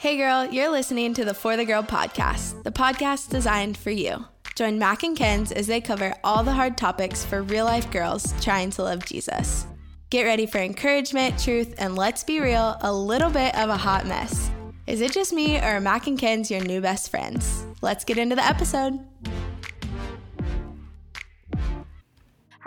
Hey girl, you're listening to the For the Girl podcast, the podcast designed for you. Join Mac and Kenz as they cover all the hard topics for real life girls trying to love Jesus. Get ready for encouragement, truth, and let's be real, a little bit of a hot mess. Is it just me or are Mac and Kenz your new best friends? Let's get into the episode.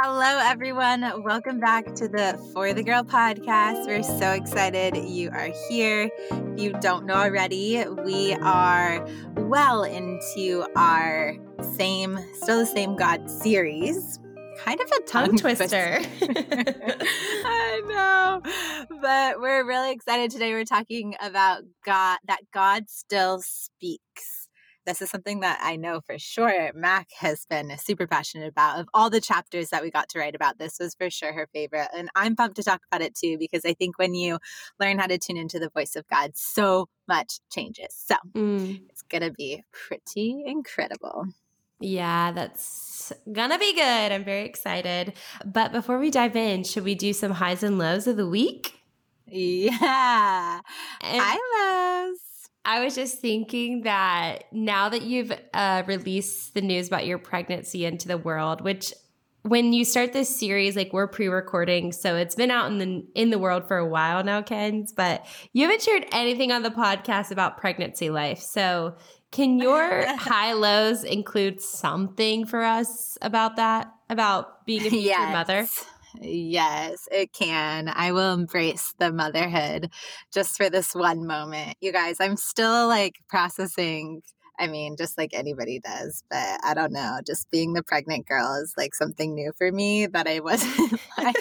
Hello, everyone. Welcome back to the For the Girl podcast. We're so excited you are here. If you don't know already, we are well into our same, still the same God series. Kind of a tongue, twister. I know. But we're really excited today. We're talking about God, that God still speaks this is something that I know for sure Mac has been super passionate about. Of all the chapters that we got to write about, this was for sure her favorite. And I'm pumped to talk about it too, because I think when you learn how to tune into the voice of God, so much changes. So mm. it's going to be pretty incredible. Yeah, that's gonna be good. I'm very excited. But before we dive in, should we do some highs and lows of the week? Yeah. And Hi, lows. I was just thinking that now that you've uh, released the news about your pregnancy into the world, which when you start this series, like we're pre-recording, so it's been out in the in the world for a while now, Kenz. But you haven't shared anything on the podcast about pregnancy life. So can your high lows include something for us about that? About being a future yes. mother? Yes, it can. I will embrace the motherhood just for this one moment. You guys, I'm still like processing. I mean, just like anybody does, but I don't know. Just being the pregnant girl is like something new for me that I wasn't like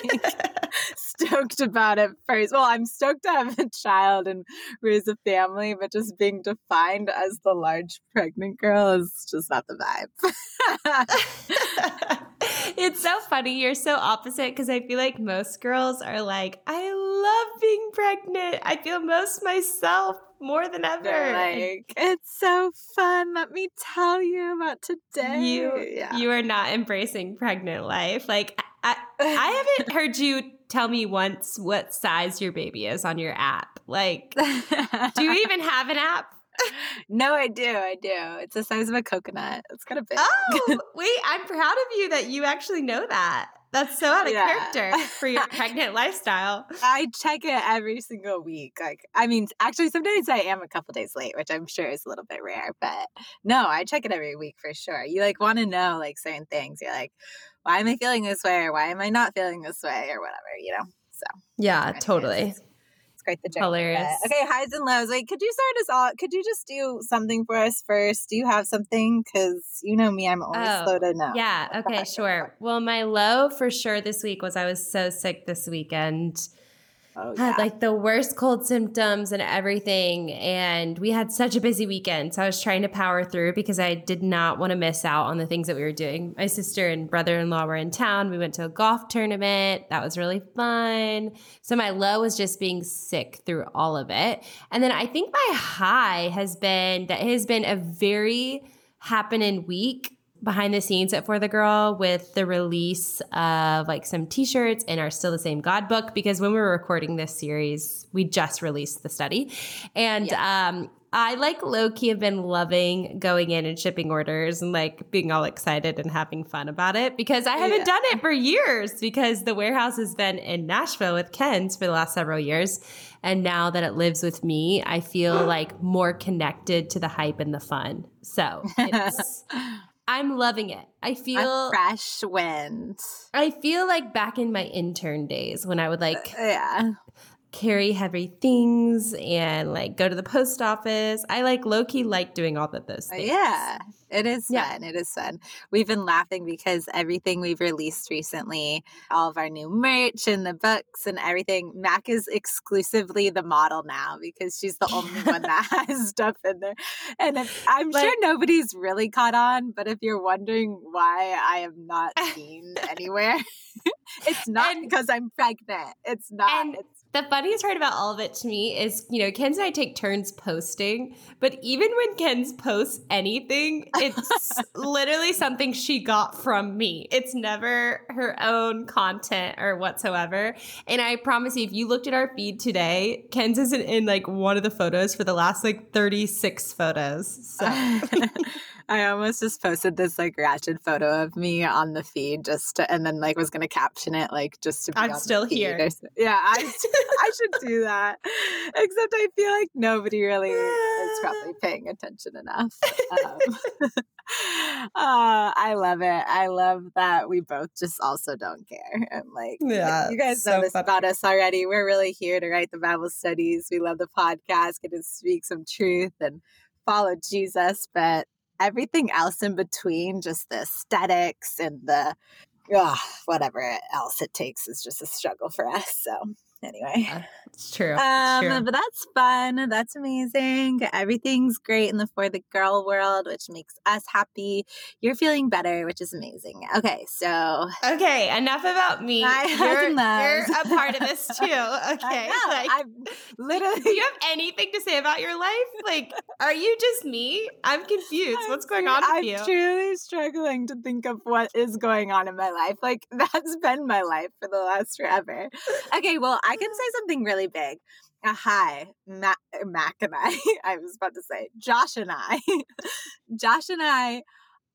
stoked about at first. Well, I'm stoked to have a child and raise a family, but just being defined as the large pregnant girl is just not the vibe. it's so funny. You're so opposite because I feel like most girls are like, I love being pregnant. I feel most myself more than ever. They're like, it's so fun. Let me tell you about today. You, yeah. you are not embracing pregnant life. Like, I, I haven't heard you tell me once what size your baby is on your app. Like, do you even have an app? no, I do. I do. It's the size of a coconut. It's kind of big. Oh, wait. I'm proud of you that you actually know that. That's so out of yeah. character for your pregnant lifestyle. I check it every single week. Like, I mean, actually, sometimes I am a couple days late, which I'm sure is a little bit rare. But no, I check it every week for sure. You like want to know like certain things. You're like, why am I feeling this way, or why am I not feeling this way, or whatever. You know. So yeah, totally quite the journey. Hilarious. Okay, highs and lows. Like, could you start us off? Could you just do something for us first? Do you have something? Because you know me, I'm always oh, slow to know. Yeah. Okay. Sure. Well, my low for sure this week was I was so sick this weekend oh, yeah. had like the worst cold symptoms and everything. And we had such a busy weekend. So I was trying to power through because I did not want to miss out on the things that we were doing. My sister and brother in law were in town. We went to a golf tournament. That was really fun. So my low was just being sick through all of it. And then I think my high has been that has been a very happening week behind the scenes at For the Girl with the release of like some t-shirts and our Still the Same God book because when we were recording this series, we just released the study. And yeah. um I like low key have been loving going in and shipping orders and like being all excited and having fun about it because I haven't yeah. done it for years because the warehouse has been in Nashville with Kenz for the last several years. And now that it lives with me, I feel like more connected to the hype and the fun. So it's I'm loving it. I feel a fresh wind. I feel like back in my intern days when I would like uh, yeah carry heavy things and like go to the post office. I like low key like doing all of those uh, things. Yeah, it is yeah. fun. It is fun. We've been laughing because everything we've released recently, all of our new merch and the books and everything, Mac is exclusively the model now because she's the only one that has stuff in there. And if, I'm like, sure nobody's really caught on, but if you're wondering why I am not seen anywhere, it's not and, because I'm pregnant. It's not. And, it's The funniest part about all of it to me is, you know, Kenz and I take turns posting, but even when Kenz posts anything, it's literally something she got from me. It's never her own content or whatsoever. And I promise you, if you looked at our feed today, Kenz isn't in like one of the photos for the last like 36 photos. So I almost just posted this like ratchet photo of me on the feed just to, and then like was gonna caption it like just to be I'm still here. Yeah, I I should do that. Except I feel like nobody really is probably paying attention enough. Um, uh, I love it. I love that we both just also don't care. And like, yeah, you guys know this funny. about us already. We're really here to write the Bible studies. We love the podcast, get to speak some truth and follow Jesus. But everything else in between, just the aesthetics and the whatever else it takes, is just a struggle for us. So anyway. Yeah, it's true. Um, true. But that's fun. That's amazing. Everything's great in the For the Girl world, which makes us happy. You're feeling better, which is amazing. Okay, so. Okay, enough about me. I you're, you're a part of this too. Okay. Like, I'm literally. Do you have anything to say about your life? Like, are you just me? I'm confused. I'm What's going on with I'm you? I'm truly struggling to think of what is going on in my life. Like, that's been my life for the last forever. Okay, well, I can say something really big. Uh, hi, Mac, Mac and I. I was about to say Josh and I. Josh and I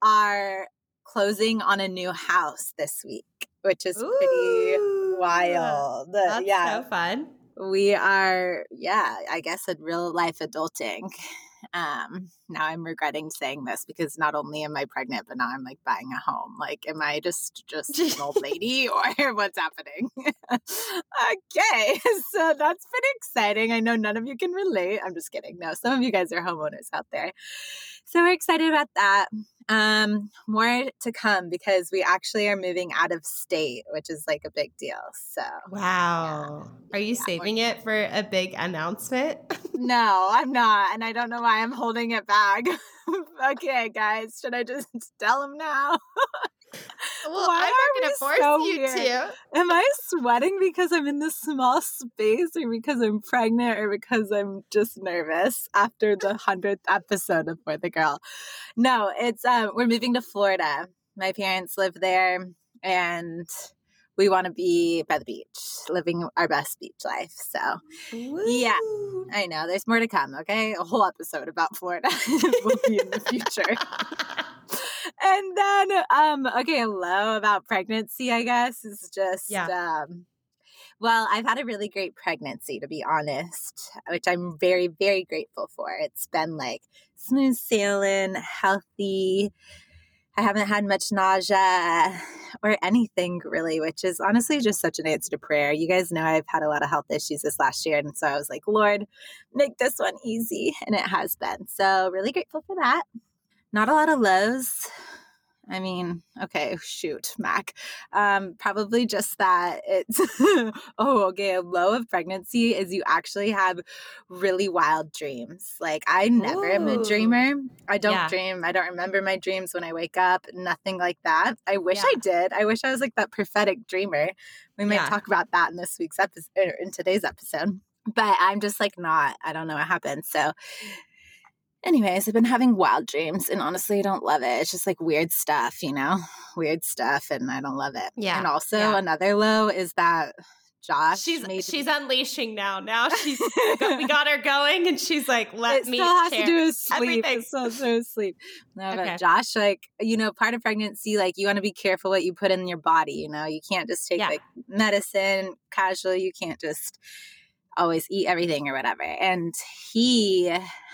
are closing on a new house this week, which is Ooh, pretty wild. That's yeah, so fun. We are, yeah, I guess a real life adulting. Um, now I'm regretting saying this because not only am I pregnant, but now I'm like buying a home. Like, am I just just an old lady or what's happening? okay, so that's pretty exciting. I know none of you can relate. I'm just kidding. No, some of you guys are homeowners out there. So we're excited about that. Um, more to come because we actually are moving out of state, which is like a big deal. So wow, yeah. are you yeah, saving it for a big announcement? no, I'm not, and I don't know why I'm holding it back. okay, guys, should I just tell them now? Well, Why I'm not going to force so you weird? to. Am I sweating because I'm in this small space or because I'm pregnant or because I'm just nervous after the 100th episode of For the Girl? No, it's um we're moving to Florida. My parents live there and we want to be by the beach, living our best beach life. So, Woo. yeah, I know there's more to come. Okay, a whole episode about Florida will be in the future. and then um okay low about pregnancy i guess is just yeah. um well i've had a really great pregnancy to be honest which i'm very very grateful for. It's been like smooth sailing healthy. I haven't had much nausea or anything really which is honestly just such an answer to prayer. You guys know i've had a lot of health issues this last year and so i was like lord make this one easy and it has been. So really grateful for that not a lot of lows. I mean, okay, shoot, Mac. Um, probably just that it's oh, okay. A low of pregnancy is you actually have really wild dreams. Like I never Ooh. am a dreamer. I don't yeah. dream. I don't remember my dreams when I wake up. Nothing like that. I wish yeah. I did. I wish I was like that prophetic dreamer. We might yeah. talk about that in this week's episode, or in today's episode. But I'm just like not. I don't know what happened. So anyways, I've been having wild dreams and honestly, I don't love it. It's just like weird stuff, you know, weird stuff, and I don't love it. Yeah. And also, yeah. another low is that Josh. She's she's unleashing now. Now she's we got her going, and she's like, "Let it me." Still has to do with sleep. Everything. It still has do with sleep. No, okay. but Josh, like you know, part of pregnancy, like you want to be careful what you put in your body. You know, you can't just take yeah. like medicine casually. You can't just always eat everything or whatever. And he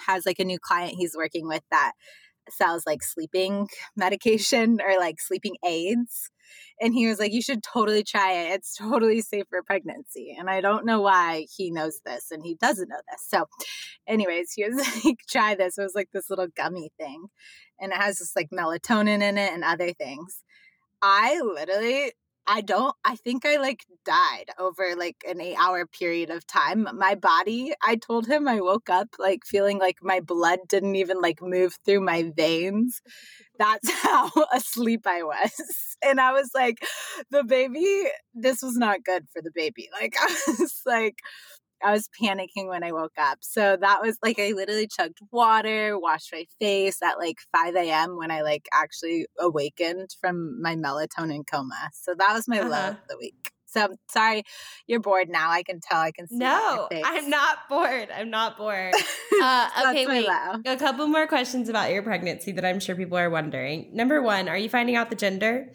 has like a new client he's working with that sells like sleeping medication or like sleeping aids. And he was like, You should totally try it. It's totally safe for pregnancy. And I don't know why he knows this and he doesn't know this. So, anyways, he was like, Try this. It was like this little gummy thing. And it has this like melatonin in it and other things. I literally I don't, I think I like died over like an eight hour period of time. My body, I told him I woke up like feeling like my blood didn't even like move through my veins That's how asleep I was. And I was like, the baby, this was not good for the baby. Like, I was like, I was panicking when I woke up. So that was like I literally chugged water, washed my face at like 5 a.m. when I like actually awakened from my melatonin coma. So that was my uh-huh. low of the week. So sorry, you're bored now. I can tell. I can see. No, I'm not bored. I'm not bored. Uh, okay, wait. Low. A couple more questions about your pregnancy that I'm sure people are wondering. Number one, are you finding out the gender?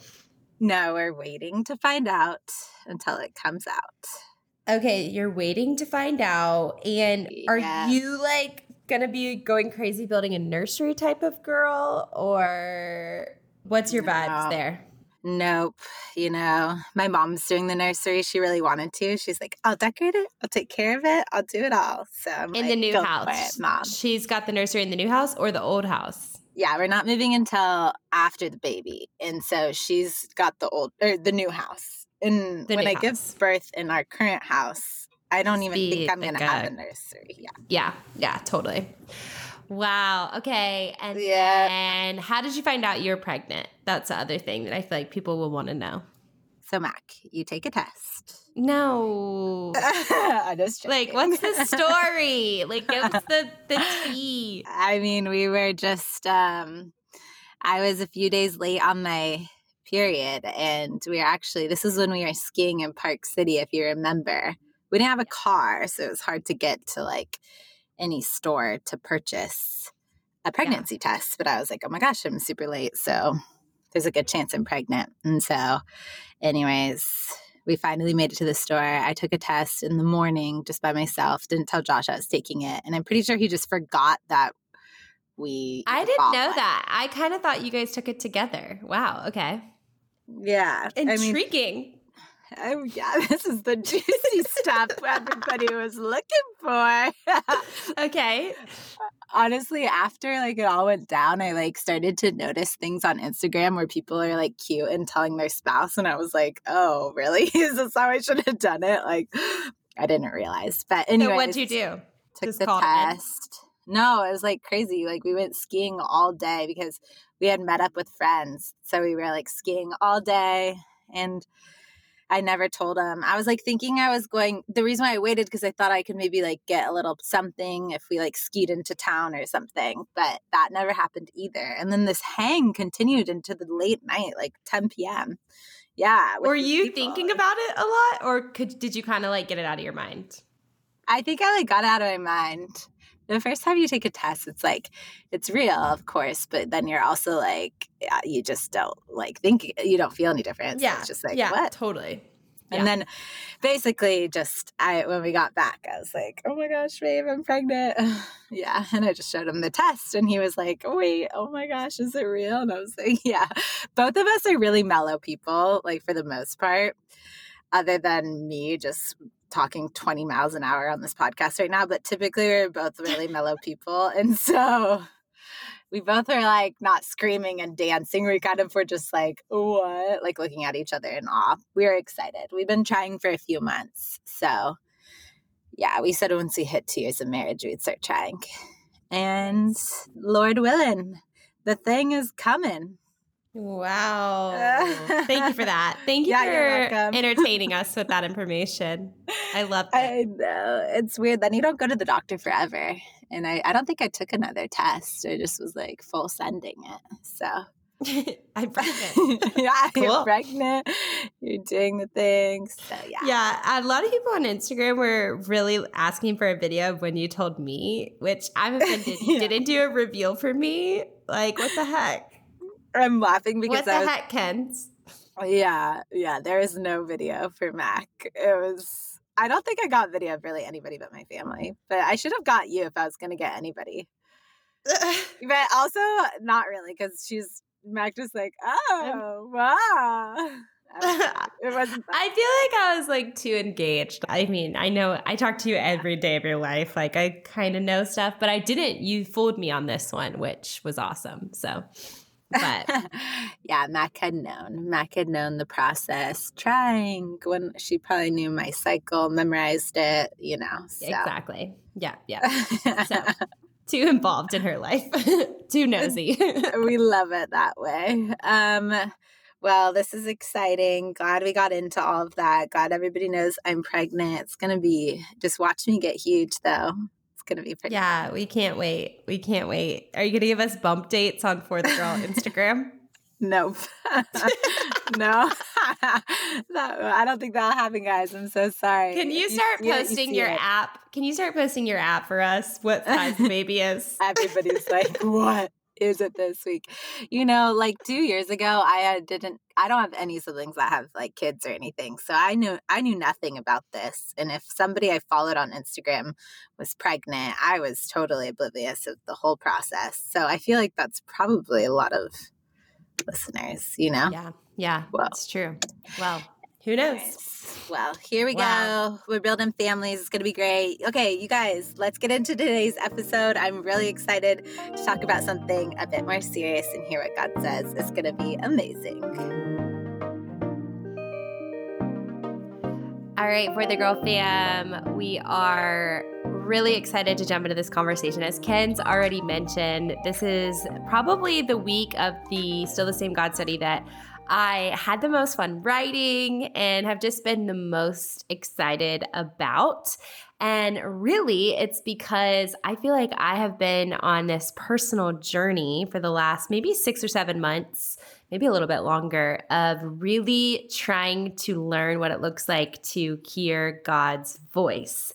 No, we're waiting to find out until it comes out. Okay, you're waiting to find out. And are yeah. you like gonna be going crazy building a nursery type of girl or what's your no. vibes there? Nope. You know, my mom's doing the nursery. She really wanted to. She's like, I'll decorate it. I'll take care of it. I'll do it all. So I'm in like, the new house, it, mom. She's got the nursery in the new house or the old house. Yeah, we're not moving until after the baby, and so she's got the old or the new house. And the when I house. give birth in our current house, I don't even Be think I'm going to have a nursery. Yeah. Yeah. Yeah. Totally. Wow. Okay. And yeah. And how did you find out you're pregnant? That's the other thing that I feel like people will want to know. So, Mac, you take a test. No. I just like what's the story? like give us the the tea. I mean, we were just um I was a few days late on my period and we were actually this is when we were skiing in Park City if you remember. We didn't have a car, so it was hard to get to like any store to purchase a pregnancy yeah. test. But I was like, oh my gosh, I'm super late. So there's a good chance I'm pregnant. And so, anyways, we finally made it to the store. I took a test in the morning just by myself, didn't tell Josh I was taking it. And I'm pretty sure he just forgot that we. I didn't know that. I kind of thought you guys took it together. Wow. Okay. Yeah. Intriguing. I mean, Oh yeah, this is the juicy stuff everybody was looking for. okay. Honestly, after like it all went down, I like started to notice things on Instagram where people are like cute and telling their spouse, and I was like, "Oh, really? Is this how I should have done it?" Like, I didn't realize. But anyway, so what'd you do? Took Just the test. No, it was like crazy. Like we went skiing all day because we had met up with friends, so we were like skiing all day and I never told him. I was like thinking I was going. The reason why I waited because I thought I could maybe like get a little something if we like skied into town or something, but that never happened either. And then this hang continued into the late night, like 10 p.m. Yeah. Were you people. thinking about it a lot, or could did you kind of like get it out of your mind? I think I like got out of my mind. The first time you take a test, it's like it's real, of course, but then you're also like, yeah, you just don't like think eh, you don't feel any difference. Yeah, it's just like yeah, what totally. And then basically just I when we got back, I was like, Oh my gosh, babe, I'm pregnant. yeah. And I just showed him the test and he was like, Wait, oh my gosh, is it real? And I was like, Yeah. Both of us are really mellow people, like for the most part, other than me just talking 20 miles an hour on this podcast right now. But typically we're both really mellow people. And so we both are like not screaming and dancing. We kind of were just like, what? Like looking at each other in awe. We were excited. We've been trying for a few months. So yeah, we said once we hit two years of marriage, we'd start trying. And Lord willing, the thing is coming. Wow. Thank you for that. Thank you yeah, for entertaining us with that information. I love it. I know. It's weird. Then you don't go to the doctor forever and I, I don't think I took another test. I just was like full sending it. So I'm pregnant. yeah, cool. you're pregnant. You're doing the things. So yeah. Yeah. A lot of people on Instagram were really asking for a video of when you told me, which I'm offended. You didn't do a reveal for me. Like, what the heck? I'm laughing because what the was, heck, Kenz? Yeah, yeah. There is no video for Mac. It was I don't think I got video of really anybody but my family. But I should have got you if I was going to get anybody. but also not really because she's Mac just like, oh wow. it wasn't. I feel like I was like too engaged. I mean, I know I talk to you every day of your life. Like I kind of know stuff, but I didn't. You fooled me on this one, which was awesome. So but yeah, Mac had known. Mac had known the process, trying when she probably knew my cycle, memorized it, you know. So. Exactly. Yeah, yeah. so too involved in her life, too nosy. we love it that way. Um, well, this is exciting. Glad we got into all of that. Glad everybody knows I'm pregnant. It's going to be just watch me get huge, though. Going to be pretty. Yeah, fun. we can't wait. We can't wait. Are you going to give us bump dates on For the Girl Instagram? Nope. no. that, I don't think that'll happen, guys. I'm so sorry. Can you start you, posting you your it. app? Can you start posting your app for us? What size baby is? Everybody's like, what is it this week? You know, like two years ago, I uh, didn't. I don't have any siblings that have like kids or anything, so I knew I knew nothing about this. And if somebody I followed on Instagram was pregnant, I was totally oblivious of the whole process. So I feel like that's probably a lot of listeners, you know? Yeah. Yeah. Well, that's true. Well, who knows? Well, here we wow. go. We're building families. It's going to be great. Okay, you guys, let's get into today's episode. I'm really excited to talk about something a bit more serious and hear what God says. It's going to be amazing. All right, for the girl fam, we are really excited to jump into this conversation. As Kenz already mentioned, this is probably the week of the Still the Same God study that I had the most fun writing and have just been the most excited about. And really, it's because I feel like I have been on this personal journey for the last maybe six or seven months, maybe a little bit longer, of really trying to learn what it looks like to hear God's voice.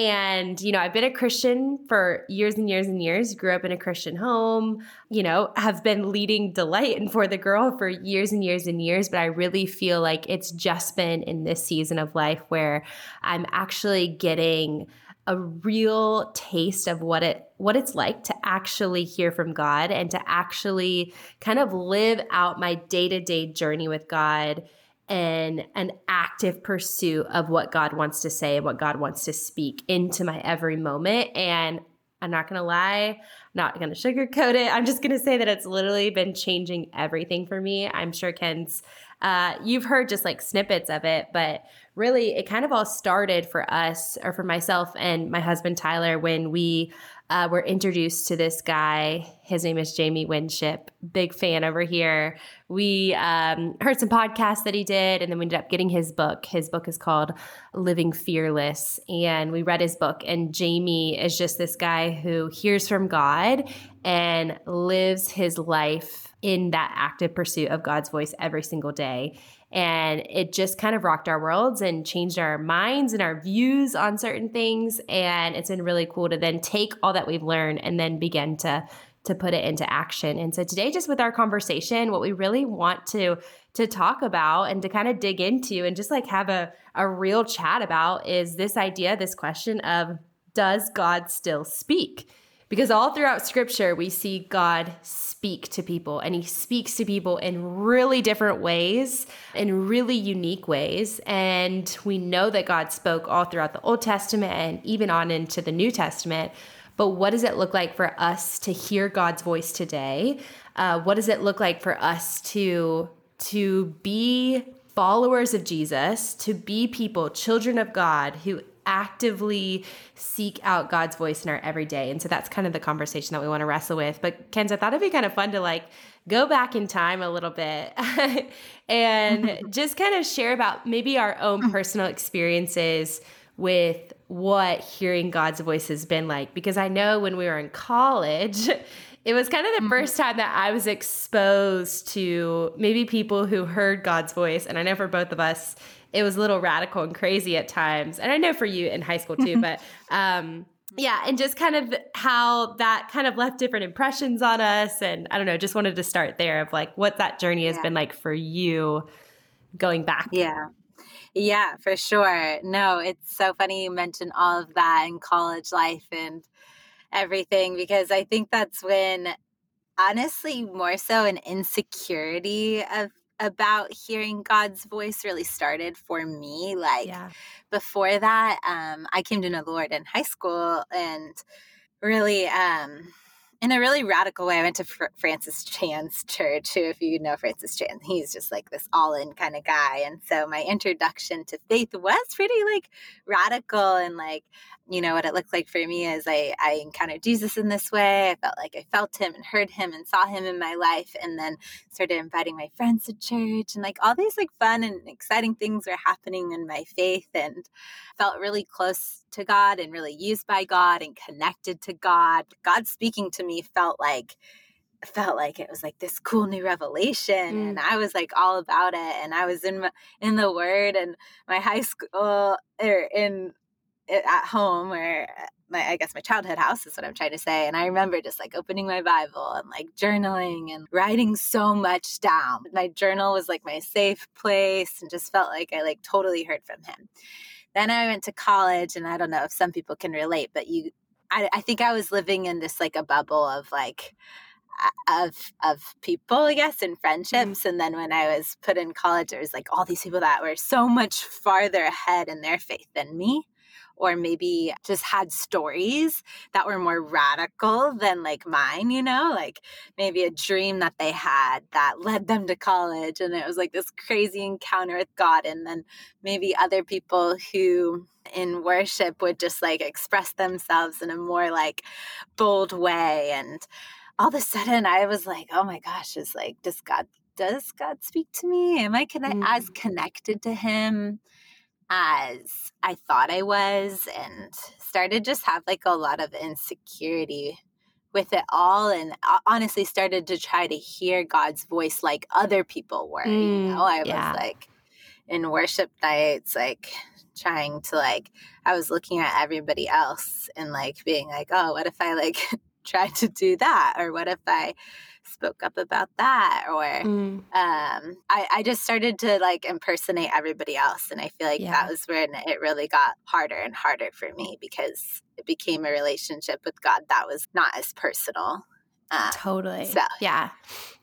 And, you know, I've been a Christian for years and years and years, grew up in a Christian home, you know, have been leading Delight and For the Girl for years and years and years. But I really feel like it's just been in this season of life where I'm actually getting a real taste of what it what it's like to actually hear from God and to actually kind of live out my day-to-day journey with God and an active pursuit of what God wants to say and what God wants to speak into my every moment. And I'm not gonna lie, I'm not gonna sugarcoat it. I'm just gonna say that it's literally been changing everything for me. I'm sure Kenz, uh, you've heard just like snippets of it, but really it kind of all started for us or for myself and my husband Tyler when we uh, we're introduced to this guy. His name is Jamie Winship. Big fan over here. We um, heard some podcasts that he did, and then we ended up getting his book. His book is called Living Fearless. And we read his book, and Jamie is just this guy who hears from God and lives his life in that active pursuit of God's voice every single day. And it just kind of rocked our worlds and changed our minds and our views on certain things. And it's been really cool to then take all that we've learned and then begin to to put it into action. And so today just with our conversation, what we really want to to talk about and to kind of dig into and just like have a a real chat about is this idea, this question of does God still speak? Because all throughout scripture, we see God speak to people, and he speaks to people in really different ways, in really unique ways. And we know that God spoke all throughout the Old Testament and even on into the New Testament. But what does it look like for us to hear God's voice today? Uh, what does it look like for us to to be followers of Jesus, to be people, children of God, who actively seek out God's voice in our everyday. And so that's kind of the conversation that we want to wrestle with. But Kenz, I thought it'd be kind of fun to like go back in time a little bit and just kind of share about maybe our own personal experiences with what hearing God's voice has been like. Because I know when we were in college, it was kind of the mm-hmm. first time that I was exposed to maybe people who heard God's voice. And I know for both of us, it was a little radical and crazy at times. And I know for you in high school too, but um, yeah, and just kind of how that kind of left different impressions on us. And I don't know, just wanted to start there of like what that journey has yeah. been like for you going back. Yeah. Yeah, for sure. No, it's so funny you mentioned all of that in college life and everything because I think that's when honestly more so an insecurity of about hearing God's voice really started for me. Like yeah. before that, um, I came to know the Lord in high school and really um in a really radical way. I went to Fr- Francis Chan's church, who, if you know Francis Chan, he's just like this all in kind of guy. And so my introduction to faith was pretty like radical and like, you know, what it looked like for me is I, I encountered Jesus in this way. I felt like I felt him and heard him and saw him in my life. And then started inviting my friends to church and like all these like fun and exciting things were happening in my faith and felt really close to God and really used by God and connected to God. God speaking to me felt like felt like it was like this cool new revelation mm. and I was like all about it and I was in my, in the word and my high school or in at home or my I guess my childhood house is what I'm trying to say. And I remember just like opening my Bible and like journaling and writing so much down. My journal was like my safe place and just felt like I like totally heard from him. Then I went to college, and I don't know if some people can relate, but you, I, I think I was living in this like a bubble of like, of of people, I guess, and mm-hmm. friendships. And then when I was put in college, there was like all these people that were so much farther ahead in their faith than me or maybe just had stories that were more radical than like mine, you know, like maybe a dream that they had that led them to college and it was like this crazy encounter with God. And then maybe other people who in worship would just like express themselves in a more like bold way. And all of a sudden I was like, oh my gosh, is like, does God does God speak to me? Am I connect- mm. as connected to him as I thought I was and started just have like a lot of insecurity with it all and honestly started to try to hear God's voice like other people were. Mm, you know, I yeah. was like in worship nights, like trying to like I was looking at everybody else and like being like, oh, what if I like tried to do that? Or what if I spoke up about that or mm. um, I, I just started to like impersonate everybody else and i feel like yeah. that was when it really got harder and harder for me because it became a relationship with god that was not as personal uh, totally so yeah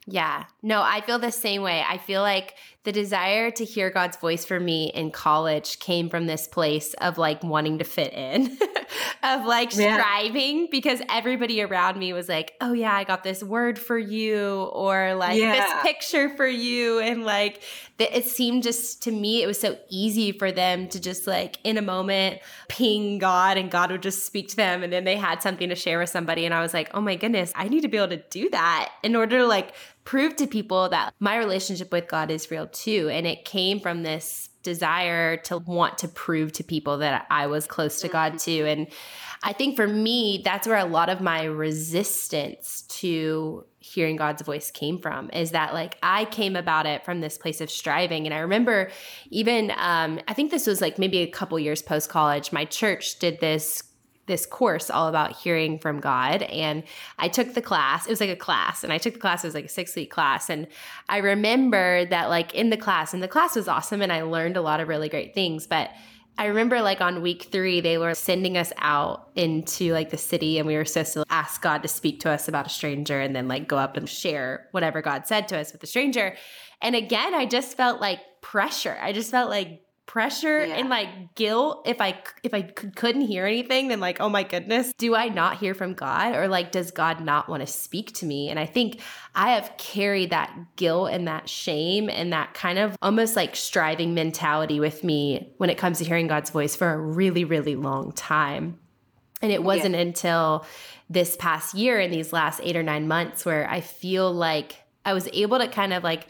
yeah no i feel the same way i feel like the desire to hear God's voice for me in college came from this place of like wanting to fit in, of like yeah. striving because everybody around me was like, oh, yeah, I got this word for you or like yeah. this picture for you. And like, it seemed just to me, it was so easy for them to just like in a moment ping God and God would just speak to them. And then they had something to share with somebody. And I was like, oh my goodness, I need to be able to do that in order to like prove to people that my relationship with God is real too. And it came from this desire to want to prove to people that I was close to God too. And I think for me, that's where a lot of my resistance to hearing God's voice came from is that like I came about it from this place of striving. And I remember even, um, I think this was like maybe a couple years post college, my church did this this course all about hearing from God. And I took the class. It was like a class, and I took the class. It was like a six week class. And I remember that, like, in the class, and the class was awesome, and I learned a lot of really great things. But I remember, like, on week three, they were sending us out into like the city, and we were supposed to ask God to speak to us about a stranger and then, like, go up and share whatever God said to us with the stranger. And again, I just felt like pressure. I just felt like pressure yeah. and like guilt if i if i couldn't hear anything then like oh my goodness do i not hear from god or like does god not want to speak to me and i think i have carried that guilt and that shame and that kind of almost like striving mentality with me when it comes to hearing god's voice for a really really long time and it wasn't yeah. until this past year in these last 8 or 9 months where i feel like i was able to kind of like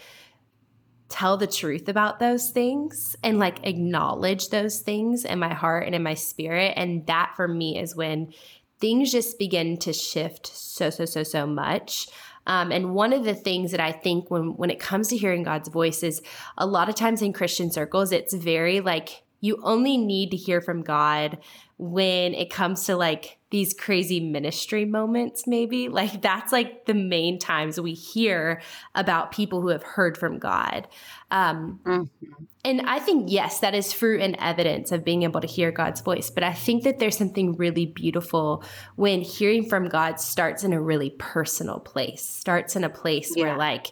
tell the truth about those things and like acknowledge those things in my heart and in my spirit. And that for me is when things just begin to shift so, so, so, so much. Um, and one of the things that I think when when it comes to hearing God's voice is a lot of times in Christian circles, it's very like you only need to hear from God when it comes to like these crazy ministry moments, maybe. Like that's like the main times we hear about people who have heard from God. Um, mm-hmm. And I think, yes, that is fruit and evidence of being able to hear God's voice. But I think that there's something really beautiful when hearing from God starts in a really personal place, starts in a place yeah. where like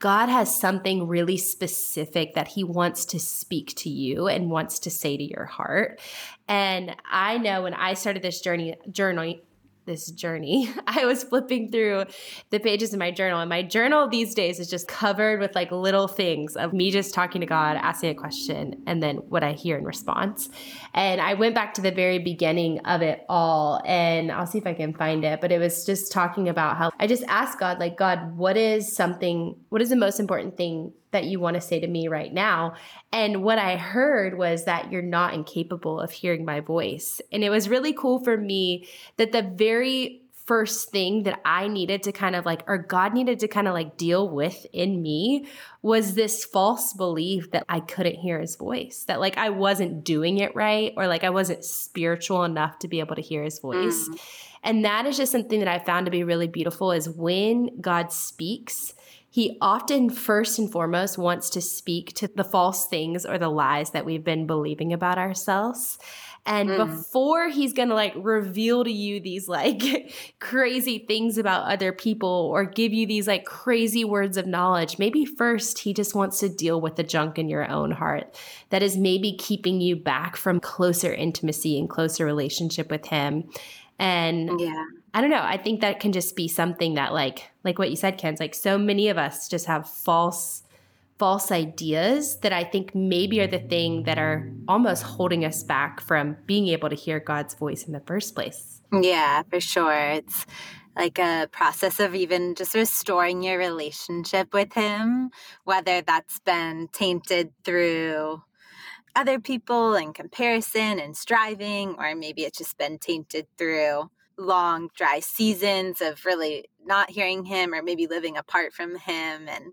God has something really specific that he wants to speak to you and wants to say to your heart. And I know when I started this journey journey this journey. I was flipping through the pages of my journal, and my journal these days is just covered with like little things of me just talking to God, asking a question, and then what I hear in response. And I went back to the very beginning of it all, and I'll see if I can find it, but it was just talking about how I just asked God, like, God, what is something, what is the most important thing that you want to say to me right now. And what I heard was that you're not incapable of hearing my voice. And it was really cool for me that the very first thing that I needed to kind of like, or God needed to kind of like deal with in me was this false belief that I couldn't hear his voice, that like I wasn't doing it right, or like I wasn't spiritual enough to be able to hear his voice. Mm. And that is just something that I found to be really beautiful is when God speaks, he often, first and foremost, wants to speak to the false things or the lies that we've been believing about ourselves. And mm. before he's going to like reveal to you these like crazy things about other people or give you these like crazy words of knowledge, maybe first he just wants to deal with the junk in your own heart that is maybe keeping you back from closer intimacy and closer relationship with him. And yeah. I don't know. I think that can just be something that like like what you said, Kenz like so many of us just have false false ideas that I think maybe are the thing that are almost holding us back from being able to hear God's voice in the first place. Yeah, for sure. It's like a process of even just restoring your relationship with him, whether that's been tainted through other people and comparison and striving, or maybe it's just been tainted through long, dry seasons of really not hearing him or maybe living apart from him. And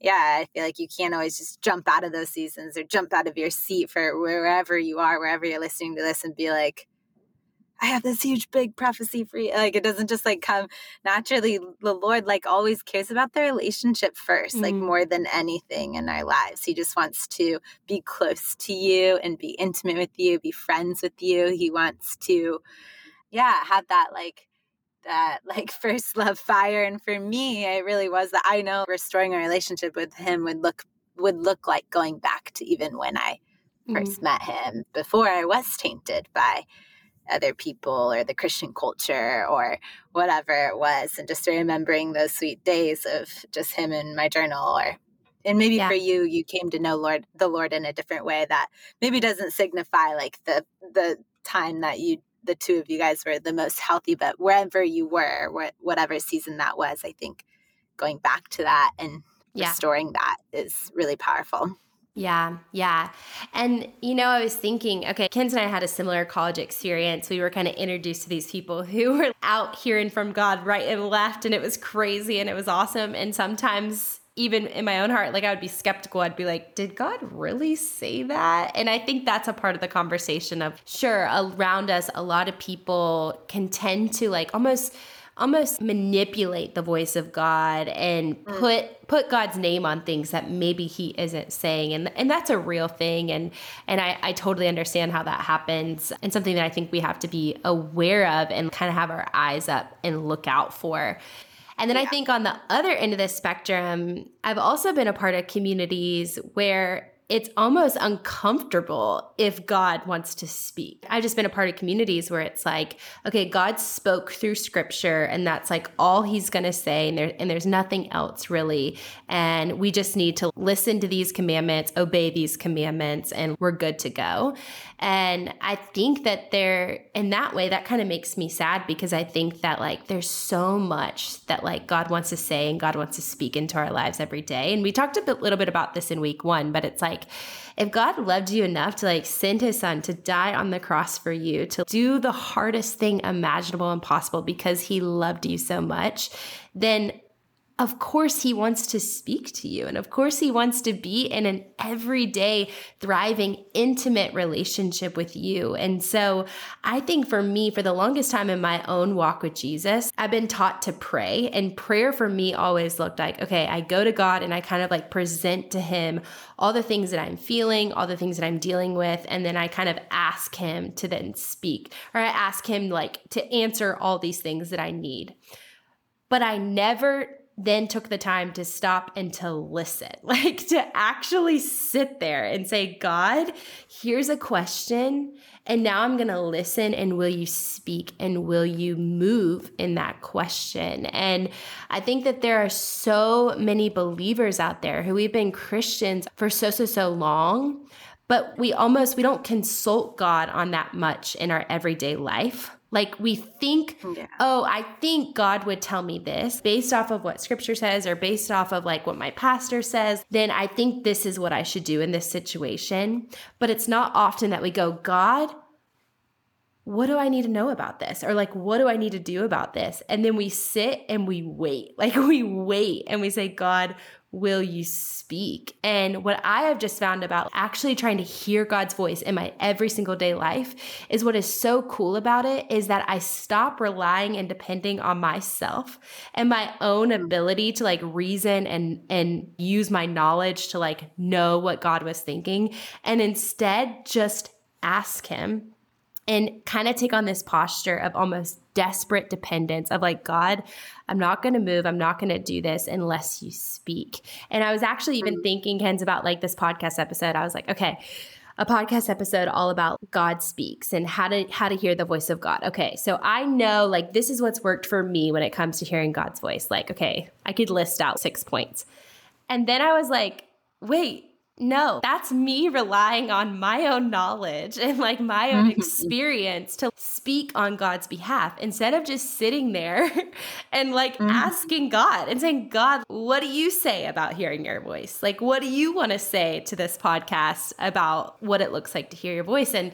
yeah, I feel like you can't always just jump out of those seasons or jump out of your seat for wherever you are, wherever you're listening to this and be like, I have this huge big prophecy for you. Like it doesn't just like come naturally. The Lord like always cares about the relationship 1st mm like more than anything in our lives. He just wants to be close to you and be intimate with you, be friends with you. He wants to, yeah, have that like that like first love fire. And for me, it really was that I know restoring a relationship with him would look would look like going back to even when I first mm met him before I was tainted by other people or the Christian culture or whatever it was, and just remembering those sweet days of just him in my journal or and maybe yeah. for you you came to know lord the lord in a different way that maybe doesn't signify like the the time that you the two of you guys were the most healthy but wherever you were whatever season that was i think going back to that and yeah. restoring that is really powerful yeah, yeah. And, you know, I was thinking, okay, Kenz and I had a similar college experience. We were kind of introduced to these people who were out hearing from God right and left, and it was crazy and it was awesome. And sometimes, even in my own heart, like I would be skeptical. I'd be like, did God really say that? And I think that's a part of the conversation of, sure, around us, a lot of people can tend to like almost almost manipulate the voice of God and mm. put put God's name on things that maybe he isn't saying and and that's a real thing and and I, I totally understand how that happens and something that I think we have to be aware of and kind of have our eyes up and look out for. And then yeah. I think on the other end of the spectrum, I've also been a part of communities where it's almost uncomfortable if God wants to speak. I've just been a part of communities where it's like, okay, God spoke through scripture and that's like all he's going to say and there and there's nothing else really and we just need to listen to these commandments, obey these commandments and we're good to go. And I think that there in that way that kind of makes me sad because I think that like there's so much that like God wants to say and God wants to speak into our lives every day. And we talked a bit, little bit about this in week 1, but it's like like if God loved you enough to like send his son to die on the cross for you, to do the hardest thing imaginable and possible because he loved you so much, then of course he wants to speak to you and of course he wants to be in an everyday thriving intimate relationship with you. And so i think for me for the longest time in my own walk with jesus i've been taught to pray and prayer for me always looked like okay i go to god and i kind of like present to him all the things that i'm feeling all the things that i'm dealing with and then i kind of ask him to then speak or i ask him like to answer all these things that i need. But i never then took the time to stop and to listen, like to actually sit there and say, God, here's a question. And now I'm going to listen and will you speak and will you move in that question? And I think that there are so many believers out there who we've been Christians for so, so, so long, but we almost, we don't consult God on that much in our everyday life. Like we think, yeah. oh, I think God would tell me this based off of what scripture says or based off of like what my pastor says, then I think this is what I should do in this situation. But it's not often that we go, God, what do I need to know about this? Or like, what do I need to do about this? And then we sit and we wait. Like, we wait and we say, God, will you speak? And what I have just found about actually trying to hear God's voice in my every single day life is what is so cool about it is that I stop relying and depending on myself and my own mm. ability to like reason and and use my knowledge to like know what God was thinking and instead just ask him and kind of take on this posture of almost desperate dependence of like god i'm not going to move i'm not going to do this unless you speak. And i was actually even mm-hmm. thinking Kenz about like this podcast episode. I was like okay a podcast episode all about god speaks and how to how to hear the voice of god. Okay so i know like this is what's worked for me when it comes to hearing god's voice. Like okay i could list out six points. And then i was like wait no, that's me relying on my own knowledge and like my own mm-hmm. experience to speak on God's behalf instead of just sitting there and like mm-hmm. asking God and saying, God, what do you say about hearing your voice? Like, what do you want to say to this podcast about what it looks like to hear your voice? And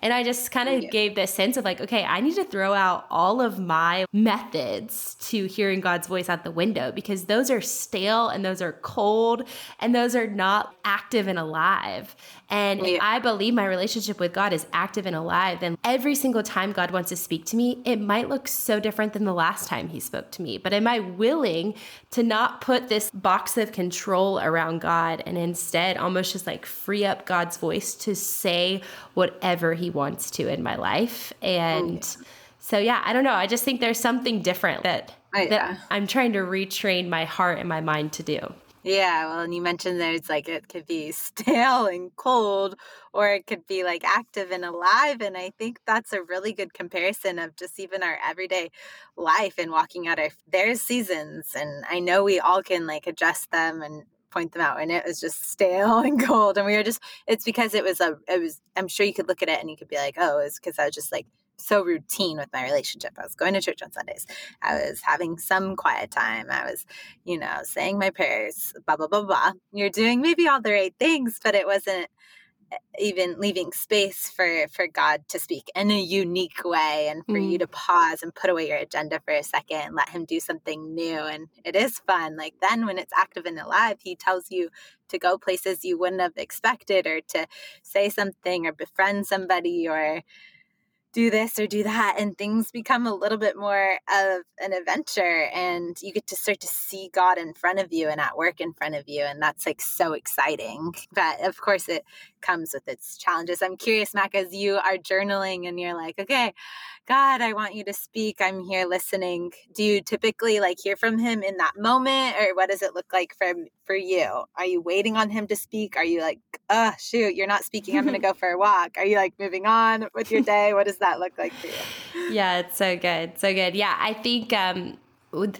and I just kind of yeah. gave this sense of like, okay, I need to throw out all of my methods to hearing God's voice out the window because those are stale and those are cold and those are not active and alive. And yeah. I believe my relationship with God is active and alive, then every single time God wants to speak to me, it might look so different than the last time He spoke to me. But am I willing to not put this box of control around God and instead almost just like free up God's voice to say whatever He wants to in my life? And oh, yeah. so, yeah, I don't know. I just think there's something different that, oh, yeah. that I'm trying to retrain my heart and my mind to do. Yeah, well, and you mentioned there's like it could be stale and cold, or it could be like active and alive. And I think that's a really good comparison of just even our everyday life and walking out our there's seasons. And I know we all can like adjust them and point them out and it was just stale and cold and we were just it's because it was a it was i'm sure you could look at it and you could be like oh it's because i was just like so routine with my relationship. I was going to church on Sundays. I was having some quiet time. I was, you know, saying my prayers, blah, blah, blah, blah. You're doing maybe all the right things, but it wasn't even leaving space for for God to speak in a unique way and for mm. you to pause and put away your agenda for a second and let him do something new and it is fun like then when it's active and alive he tells you to go places you wouldn't have expected or to say something or befriend somebody or do this or do that and things become a little bit more of an adventure and you get to start to see god in front of you and at work in front of you and that's like so exciting. But of course it comes with its challenges. I'm curious mac as you are journaling and you're like okay god i want you to speak. I'm here listening. Do you typically like hear from him in that moment or what does it look like for for you? Are you waiting on him to speak? Are you like oh shoot you're not speaking i'm gonna go for a walk. Are you like moving on with your day? What does that look like for you? Yeah it's so good so good. Yeah i think um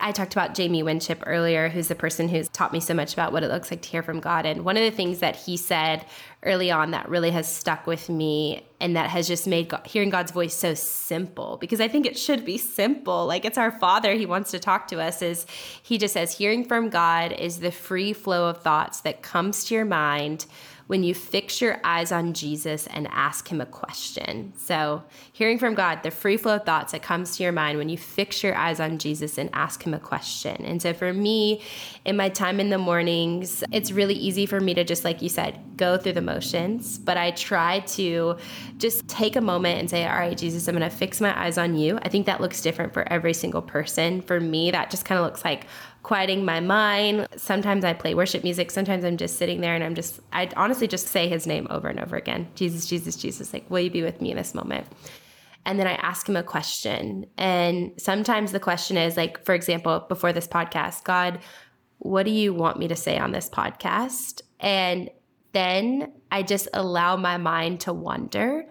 I talked about Jamie Winship earlier, who's the person who's taught me so much about what it looks like to hear from God. And one of the things that he said early on that really has stuck with me and that has just made God, hearing God's voice so simple because I think it should be simple. Like it's our Father, He wants to talk to us. Is He just says, hearing from God is the free flow of thoughts that comes to your mind when you fix your eyes on Jesus and ask him a question. So, hearing from God, the free flow of thoughts that comes to your mind when you fix your eyes on Jesus and ask him a question. And so, for me, in my time in the mornings, it's really easy for me to just, like you said, go through the motions. But I try to just take a moment and say, All right, Jesus, I'm going to fix my eyes on you. I think that looks different for every single person. For me, that just kind of looks like quieting my mind. Sometimes I play worship music. Sometimes I'm just sitting there and I'm just, I honestly just say his name over and over again Jesus, Jesus, Jesus. Like, will you be with me in this moment? and then I ask him a question. And sometimes the question is like, for example, before this podcast, God, what do you want me to say on this podcast? And then I just allow my mind to wander.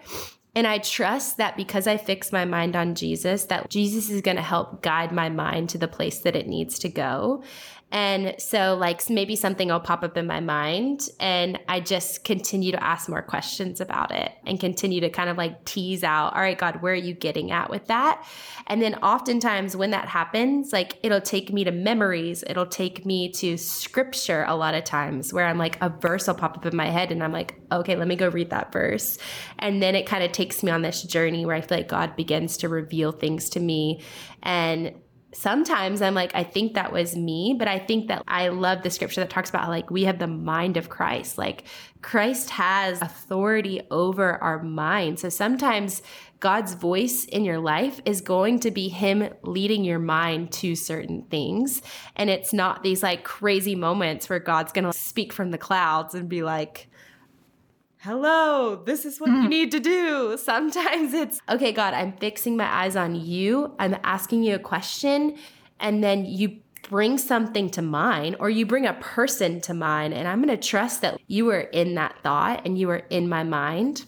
And I trust that because I fix my mind on Jesus, that Jesus is going to help guide my mind to the place that it needs to go. And so, like, maybe something will pop up in my mind, and I just continue to ask more questions about it and continue to kind of like tease out, all right, God, where are you getting at with that? And then, oftentimes, when that happens, like, it'll take me to memories, it'll take me to scripture a lot of times where I'm like, a verse will pop up in my head, and I'm like, okay, let me go read that verse. And then it kind of takes me on this journey where I feel like God begins to reveal things to me. And sometimes I'm like, I think that was me, but I think that I love the scripture that talks about like we have the mind of Christ. Like Christ has authority over our mind. So sometimes God's voice in your life is going to be Him leading your mind to certain things. And it's not these like crazy moments where God's going to speak from the clouds and be like, hello, this is what you mm-hmm. need to do. Sometimes it's, okay, God, I'm fixing my eyes on you. I'm asking you a question. And then you bring something to mind or you bring a person to mind. And I'm going to trust that you were in that thought and you were in my mind.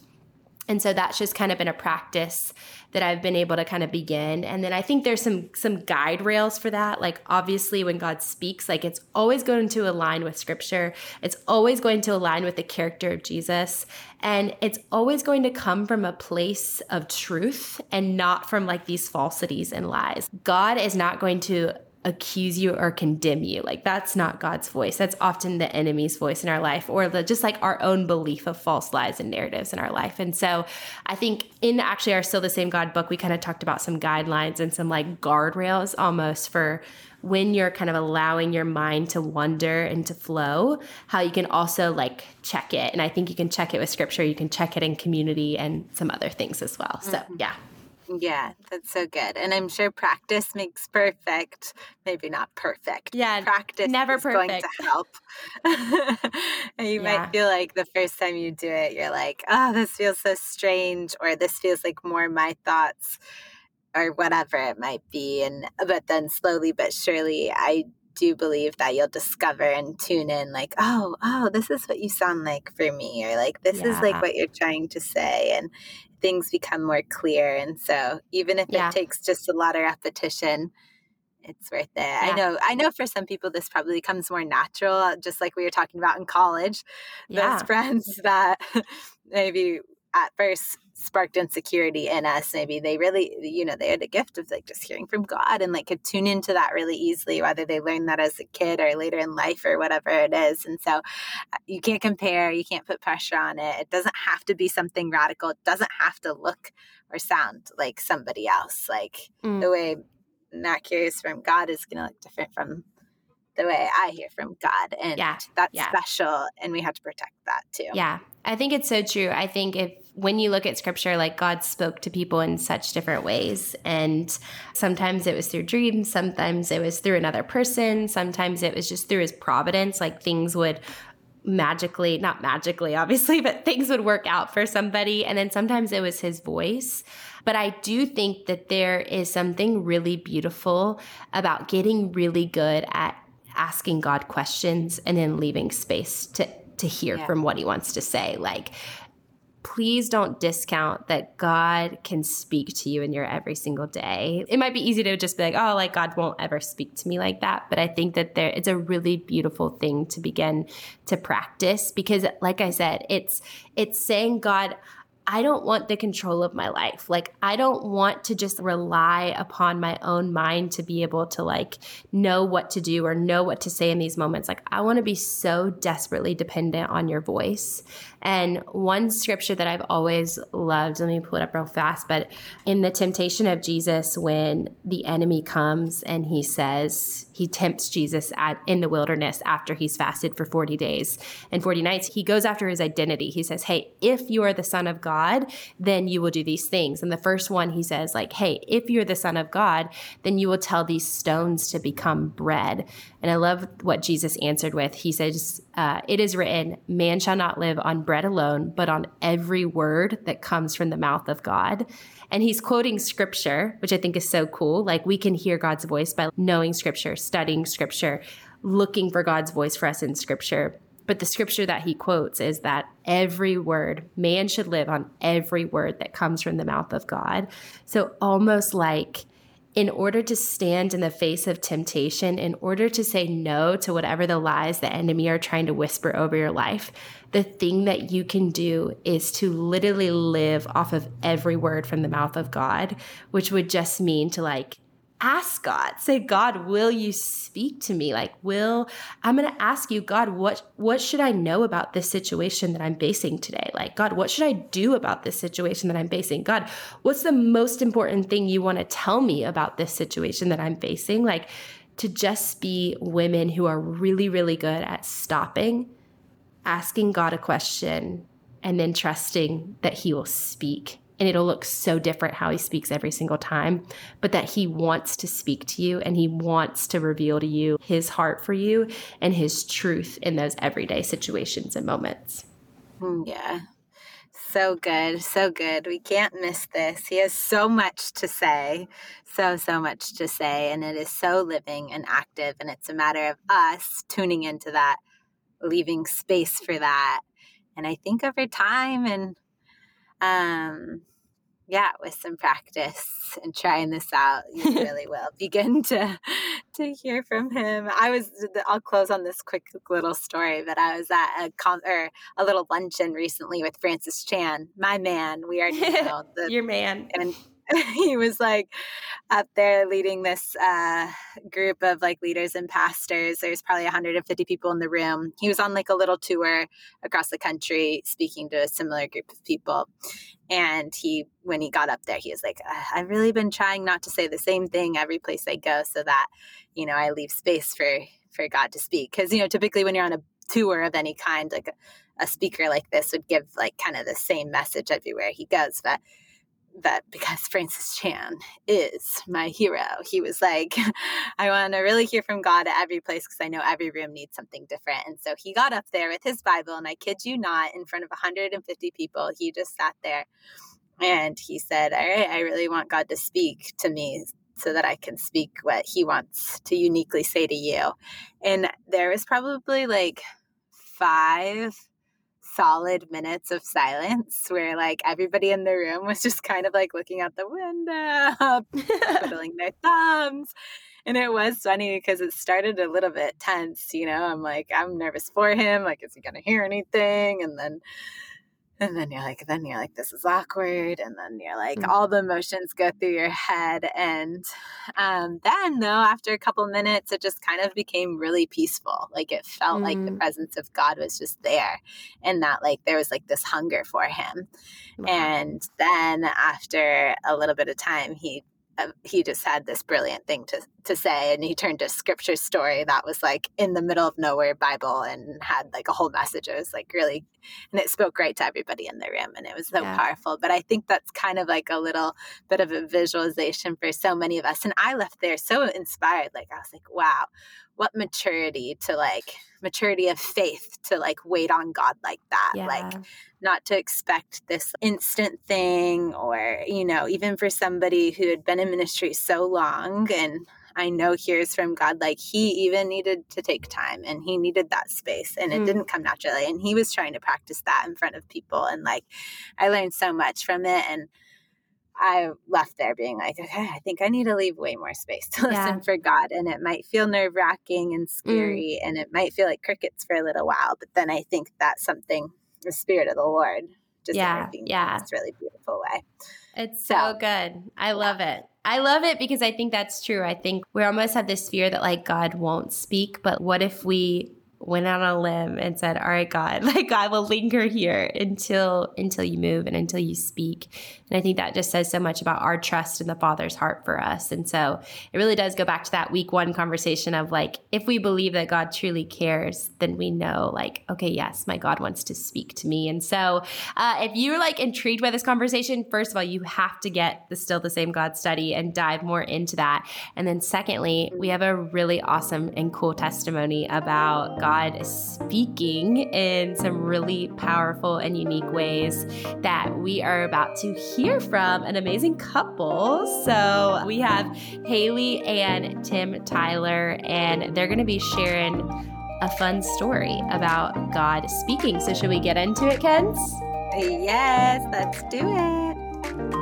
And so that's just kind of been a practice that I've been able to kind of begin. And then I think there's some some guide rails for that. Like obviously when God speaks, like it's always going to align with scripture. It's always going to align with the character of Jesus. And it's always going to come from a place of truth and not from like these falsities and lies. God is not going to accuse you or condemn you. Like that's not God's voice. That's often the enemy's voice in our life or the, just like our own belief of false lies and narratives in our life. And so I think in actually our Still the Same God book, we kind of talked about some guidelines and some like guardrails almost for when you're kind of allowing your mind to wander and to flow, how you can also like check it. And I think you can check it with scripture, you can check it in community and some other things as well. So, mm-hmm. yeah. Yeah, that's so good. And I'm sure practice makes perfect. Maybe not perfect. Yeah. Practice never is perfect. going to help. and you yeah. might feel like the first time you do it, you're like, oh, this feels so strange, or this feels like more my thoughts, or whatever it might be. And but then slowly but surely I do believe that you'll discover and tune in like oh oh this is what you sound like for me or like this yeah. is like what you're trying to say and things become more clear. And so even if yeah. it takes just a lot of repetition, it's worth it. Yeah. I know I know for some people this probably comes more natural, uh, just like we were talking about in college. Yeah. Those friends that maybe at first sparked insecurity in us maybe they really you know they had a gift of like just hearing from god and like could tune into that really easily whether they learned that as a kid or later in life or whatever it is and so uh, you can't compare you can't put pressure on it it doesn't have to be something radical it doesn't have to look or sound like somebody else like mm. the way Mac hears from god is going to look different from the way I hear from God. And yeah, that's yeah. special. And we have to protect that too. Yeah. I think it's so true. I think if when you look at scripture, like God spoke to people in such different ways. And sometimes it was through dreams, sometimes it was through another person, sometimes it was just through his providence, like things would magically, not magically, obviously, but things would work out for somebody. And then sometimes it was his voice. But I do think that there is something really beautiful about getting really good at asking God questions and then leaving space to to hear yeah. from what he wants to say. Like please don't discount that God can speak to you in your every single day. It might be easy to just be like, oh, like God won't ever speak to me like that. But I think that there it's a really beautiful thing to begin to practice because like I said, it's it's saying, God, I don't want the control of my life. Like, I don't want to just rely upon my own mind to be able to like know what to do or know what to say in these moments. Like, I want to be so desperately dependent on your voice. And one scripture that I've always loved, let me pull it up real fast, but in the temptation of Jesus, when the enemy comes and he says, he tempts Jesus at, in the wilderness after he's fasted for 40 days and 40 nights, he goes after his identity. He says, Hey, if you are the Son of God, then you will do these things. And the first one he says, like, hey, if you're the Son of God, then you will tell these stones to become bread. And I love what Jesus answered with. He says, uh, It is written, man shall not live on bread alone, but on every word that comes from the mouth of God. And he's quoting scripture, which I think is so cool. Like we can hear God's voice by knowing scripture, studying scripture, looking for God's voice for us in scripture. But the scripture that he quotes is that every word, man should live on every word that comes from the mouth of God. So almost like in order to stand in the face of temptation, in order to say no to whatever the lies the enemy are trying to whisper over your life, the thing that you can do is to literally live off of every word from the mouth of God, which would just mean to like ask God. Say, God, will you speak to me? Like, will I'm going to ask you, God, what what should I know about this situation that I'm facing today? Like, God, what should I do about this situation that I'm facing? God, what's the most important thing you want to tell me about this situation that I'm facing? Like to just be women who are really really good at stopping, asking God a question and then trusting that he will speak and it'll look so different how he speaks every single time, but that he wants to speak to you and he wants to reveal to you his heart for you and his truth in those everyday situations and moments. Hmm, yeah. So good. So good. We can't miss this. He has so much to say. So, so much to say. And it is so living and active. And it's a matter of us tuning into that, leaving space for that. And I think over time and um, yeah, with some practice and trying this out, you really will begin to to hear from him. I was I'll close on this quick little story, but I was at a con or a little luncheon recently with Francis Chan, my man. We are know the, your man, and he was like up there leading this uh, group of like leaders and pastors. There's probably 150 people in the room. He was on like a little tour across the country speaking to a similar group of people. And he, when he got up there, he was like, I've really been trying not to say the same thing every place I go so that, you know, I leave space for, for God to speak. Cause, you know, typically when you're on a tour of any kind, like a, a speaker like this would give like kind of the same message everywhere he goes. But that because Francis Chan is my hero, he was like, I want to really hear from God at every place because I know every room needs something different. And so he got up there with his Bible, and I kid you not, in front of 150 people, he just sat there and he said, All right, I really want God to speak to me so that I can speak what he wants to uniquely say to you. And there was probably like five solid minutes of silence where like everybody in the room was just kind of like looking out the window, twiddling their thumbs. And it was funny because it started a little bit tense, you know. I'm like, I'm nervous for him. Like, is he gonna hear anything? And then and then you're like then you're like this is awkward and then you're like mm-hmm. all the emotions go through your head and um, then though after a couple minutes it just kind of became really peaceful like it felt mm-hmm. like the mm. presence of god was just there and that like there was like this hunger for him and then after a little bit of time he Uh, he just had this brilliant thing to, to say and he turned a scripture story that was like in the middle of nowhere bible and had like a whole message. It was like really and it spoke right to everybody in the room and it was so yeah. powerful. But i think that's kind of like a little bit of a visualization for so many of us and i left there so inspired like i was like wow what maturity to like maturity of faith to like wait on God like that. Yeah. Like not to expect this instant thing or, you know, even for somebody who had been in ministry so long and I know hears from God, like he even needed to take time and he needed that space and it mm. didn't come naturally. And he was trying to practice that in front of people. And like I learned so much from it. And I left there being like, okay, I think I need to leave way more space to listen yeah. for God. And it might feel nerve wracking and mm. scary, mm. and it might feel like crickets for a little while. But then I think that's something the Spirit of the Lord just yeah, yeah. in this really beautiful way. It's so, so good. I love it. I love it because I think that's true. I think we almost have this fear that like God won't speak, but what if we went out on a limb and said, "All right, God, like I will linger here until until you move and until you speak." And I think that just says so much about our trust in the Father's heart for us. And so it really does go back to that week one conversation of like, if we believe that God truly cares, then we know like, okay, yes, my God wants to speak to me. And so uh, if you're like intrigued by this conversation, first of all, you have to get the Still the Same God study and dive more into that. And then secondly, we have a really awesome and cool testimony about God speaking in some really powerful and unique ways that we are about to hear from an amazing couple. So we have Haley and Tim Tyler, and they're going to be sharing a fun story about God speaking. So, should we get into it, Kenz? Yes, let's do it.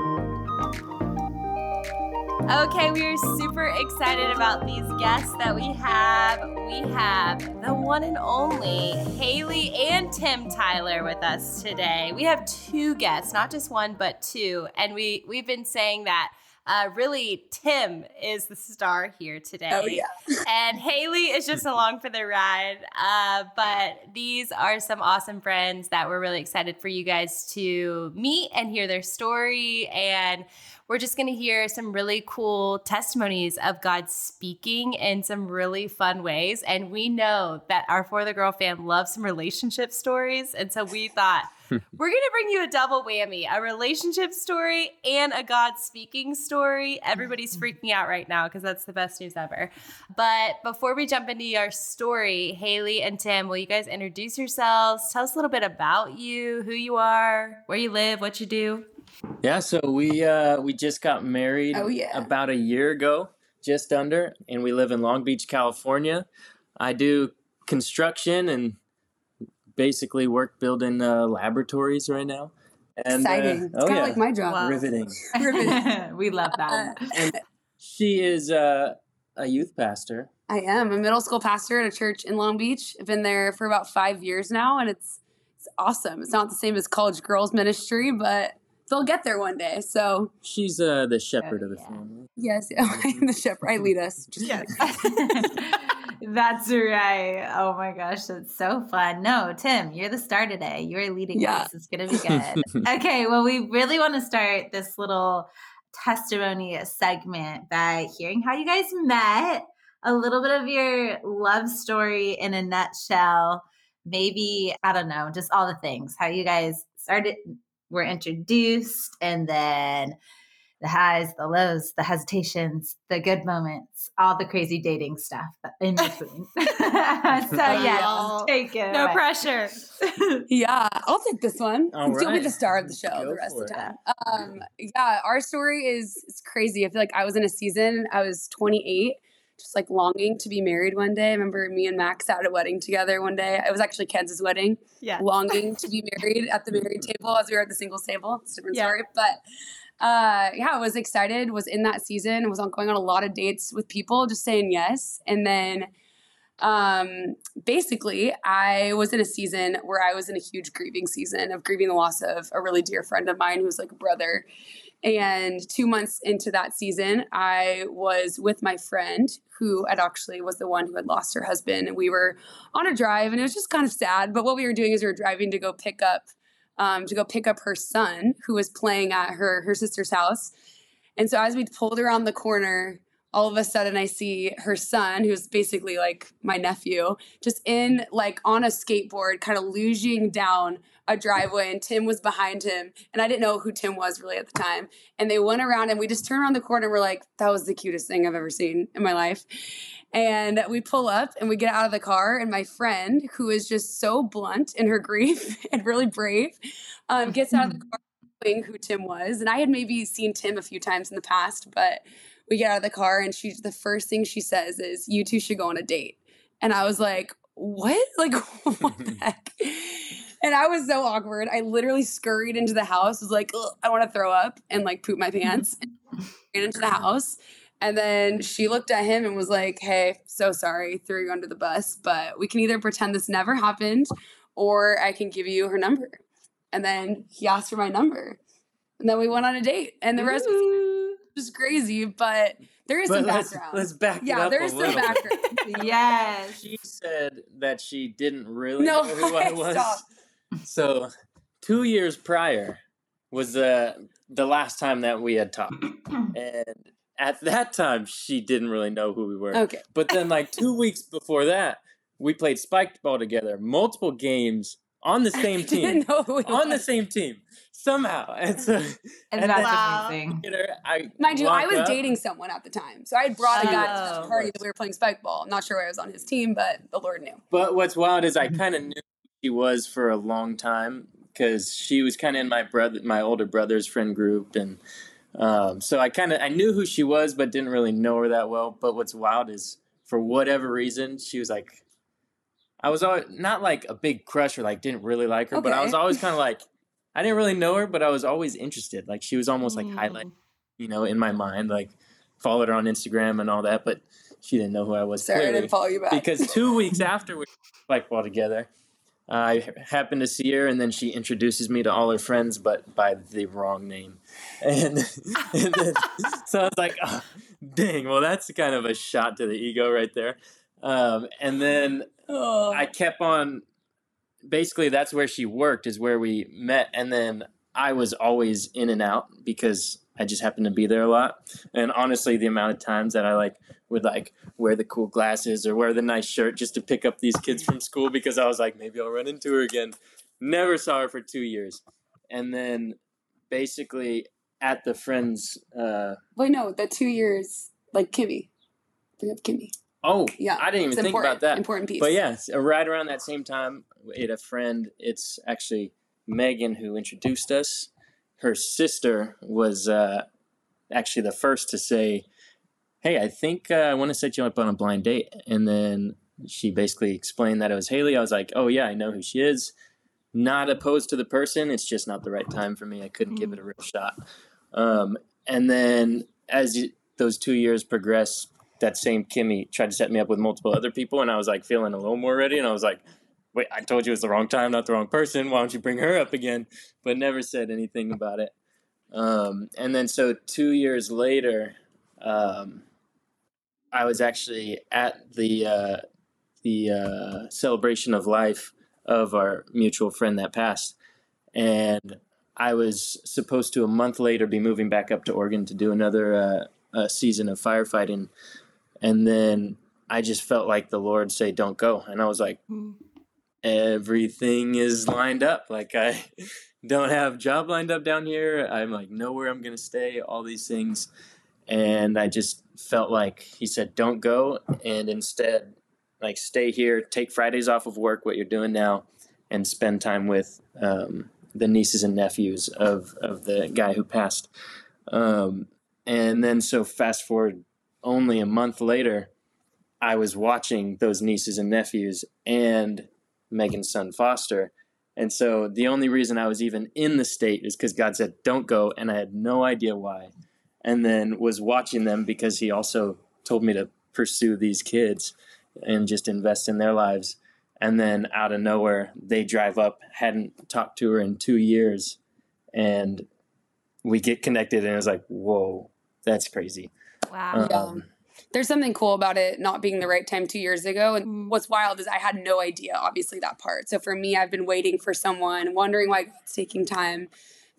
Okay, we are super excited about these guests that we have. We have the one and only Haley and Tim Tyler with us today. We have two guests, not just one, but two. And we we've been saying that uh, really, Tim is the star here today. Oh, yeah. and Haley is just along for the ride. Uh, but these are some awesome friends that we're really excited for you guys to meet and hear their story. And we're just going to hear some really cool testimonies of God speaking in some really fun ways. And we know that our For the Girl fam loves some relationship stories. And so we thought, we're going to bring you a double whammy a relationship story and a God speaking story. Everybody's mm-hmm. freaking out right now because that's the best news ever. But before we jump into your story, Haley and Tim, will you guys introduce yourselves? Tell us a little bit about you, who you are, where you live, what you do. Yeah, so we uh, we just got married Oh, yeah. about a year ago, just under, and we live in Long Beach, California. I do construction and basically work building uh, laboratories right now. And, uh, Exciting. it's oh kind of yeah, like my job. Wow. riveting. we love that. And she is uh, a youth pastor. I am a middle school pastor at a church in Long Beach. I've been there for about five years now, and it's it's awesome. It's not the same as college girls ministry, but they'll get there one day. So She's uh, the shepherd of the yeah. family. yes, yeah, I'm the shepherd. I lead us. Just Yes. That's right. Oh my gosh, that's so fun. No, Tim, you're the star today. You're leading Yeah. us. It's going to be good. okay, well, we really want to start this little testimony segment by hearing how you guys met, a little bit of your love story in a nutshell. Maybe, I don't know, just all the things, how you guys started, were introduced, and then the highs, the lows, the hesitations, the good moments, all the crazy dating stuff in between. so yeah, take it. no away. pressure. Yeah, I'll take this one. All You'll be the star of the show Go the rest of the time. Um, yeah, our story is it's crazy. I feel like I was in a season. I was 28, just like longing to be married one day. I remember me and Max at a wedding together one day. It was actually Kenz's wedding. Yeah. Longing to be married at the married table as we were at the singles table. It's a different Yeah. story, but. Uh, yeah, I was excited, was in that season, was on going on a lot of dates with people, just saying yes. And then um basically i was in a season where i was in a huge grieving season of grieving the loss of a really dear friend of mine who's like a brother and two months into that season i was with my friend who had actually was the one who had lost her husband. And we were on a drive and it was just kind of sad. But what we were doing is we were driving to go pick up um, to go pick up her son who was playing at her her sister's house. And so as we pulled around the corner all of a sudden I see her son, who's basically like my nephew, just in like on a skateboard, kind of luging down a driveway, and Tim was behind him. And I didn't know who Tim was really at the time. And they went around and we just turned around the corner and we're like, that was the cutest thing I've ever seen in my life. And we pull up and we get out of the car, and my friend, who is just so blunt in her grief and really brave, um, gets out of the car knowing who Tim was. And I had maybe seen Tim a few times in the past, but we get out of the car and she the first thing she says is you two should go on a date. And i was like what? Like what the heck? And i was so awkward. I literally scurried into the house was like i want to throw up and like poop my pants. Ran into the house. And then she looked at him and was like hey so sorry threw you under the bus but we can either pretend this never happened or i can give you her number. And then he asked for my number. And then we went on a date and the rest was just crazy. But There is But some let's, background. let's back it yeah, there's a some little. background. yes. She said that she didn't really No, know who I was. stop. So, two years prior was the the last time that we had talked, and at that time she didn't really know who we were. Okay. But then, like two weeks before that, we played spiked ball together, multiple games on the same team, Didn't know on the same team somehow. And so, And, And that's then- amazing. you know, I Mind you, I was up- dating someone at the time. So I had brought a guy to Oh. the party that we were playing spike ball. I'm not sure why I was on his team, but the Lord knew. But what's wild is I kind of knew who she was for a long time because she was kind of in my brother, my older brother's friend group, and um, so I kind of I knew who she was, but didn't really know her that well. But what's wild is for whatever reason she was like, I was always not like a big crush or like didn't really like her, but I was always kind of like I didn't really know her, but I was always interested. Like she was almost like Mm. highlight, you know, in my mind. Like followed her on Instagram and all that, but she didn't know who I was. Sorry, I clearly didn't follow you back. because two weeks after we spike ball together, I happened to see her, and then she introduces me to all her friends, but by the wrong name, and, and then, so I was like, oh, "Dang!" Well, that's kind of a shot to the ego right there. Um, and then oh. I kept on. Basically, that's where she worked, is where we met, and then I was always in and out because I just happened to be there a lot. And honestly, the amount of times that I like would like wear the cool glasses or wear the nice shirt just to pick up these kids from school because I was like, maybe I'll run into her again. Never saw her for two years, and then basically at the friends. Uh, Wait, no, the two years, like Kimmy. Bring up Kimmy. Oh, Yeah. I didn't even think about that. Important piece. But yes, right around that same time, we had a friend. It's actually Megan who introduced us. Her sister was uh, actually the first to say, "Hey, I think uh, I want to set you up on a blind date." And then she basically explained that it was Haley. I was like, "Oh yeah, I know who she is." Not opposed to the person. It's just not the right time for me. I couldn't give it a real shot. Um, and then as you, those two years progressed, that same Kimmy tried to set me up with multiple other people, and I was like feeling a little more ready, and I was like, "Wait, I told you it was the wrong time, not the wrong person. Why don't you bring her up again?" But never said anything about it. Um, and then so two years later, um, I was actually at the uh, the uh, celebration of life of our mutual friend that passed, and I was supposed to a month later be moving back up to Oregon to do another uh, season of firefighting, and then I just felt like the Lord say, "Don't go," and I was like, Mm. "Everything is lined up. Like I don't have job lined up down here. I'm like know where I'm gonna stay. All these things." And I just felt like he said, "Don't go," and instead, like stay here, take Fridays off of work, what you're doing now, and spend time with um, the nieces and nephews of of the guy who passed. Um, and then so fast forward only a month later, I was watching those nieces and nephews and Megan's son Foster. And so the only reason I was even in the state is because God said, don't go. And I had no idea why. And then was watching them because he also told me to pursue these kids and just invest in their lives. And then out of nowhere, they drive up, hadn't talked to her in two years. And we get connected, and it was like, whoa, that's crazy. Wow. Um, There's something cool about it not being the right time two years ago. And Mm. what's wild is I had no idea, obviously, that part. So for me, I've been waiting for someone, wondering why God's taking time.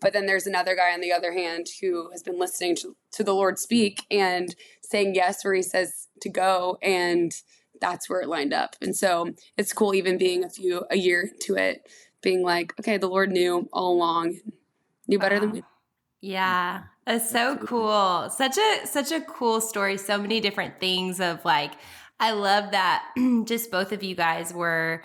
But then there's another guy on the other hand who has been listening to, to the Lord speak and saying yes where he says to go. And that's where it lined up. And so it's cool, even being a few, a year into it, being like, okay, the Lord knew all along, knew better than Wow. we Yeah, mm-hmm. it's so Absolutely. cool. Such a such a cool story. So many different things of like I love that just both of you guys were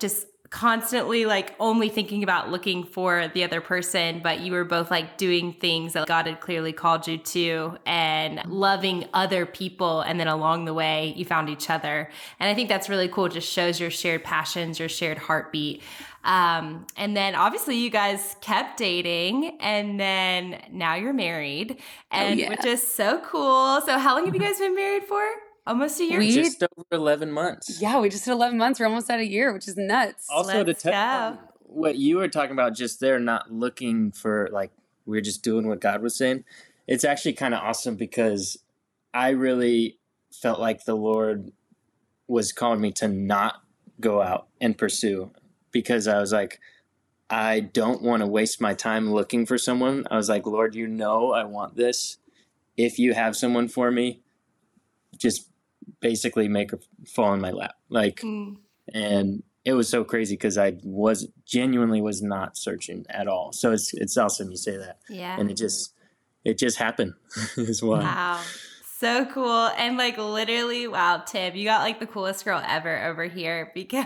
just constantly like only thinking about looking for the other person, but you were both like doing things that God had clearly called you to and mm-hmm. loving other people. And then along the way, you found each other. And I think that's really cool. It just shows your shared passions, your shared heartbeat. Um, and then obviously you guys kept dating and then now you're married and yeah. which is so cool. So how long have you guys been married for? Almost a year? We- just over 11 months. Yeah, we just did 11 months. We're almost at a year, which is nuts. Also, Let's to touch go. on what you were talking about, just there not looking for like we're just doing what God was saying. It's actually kind of awesome because I really felt like the Lord was calling me to not go out and pursue because I was like, I don't want to waste my time looking for someone. I was like, Lord, you know I want this. If you have someone for me, just basically make her fall in my lap. Like, mm. and it was so crazy because I was genuinely was not searching at all. So it's it's awesome you say that. Yeah. And it just it just happened. is why. Wow. So cool. And like literally, wow, Tim, you got like the coolest girl ever over here because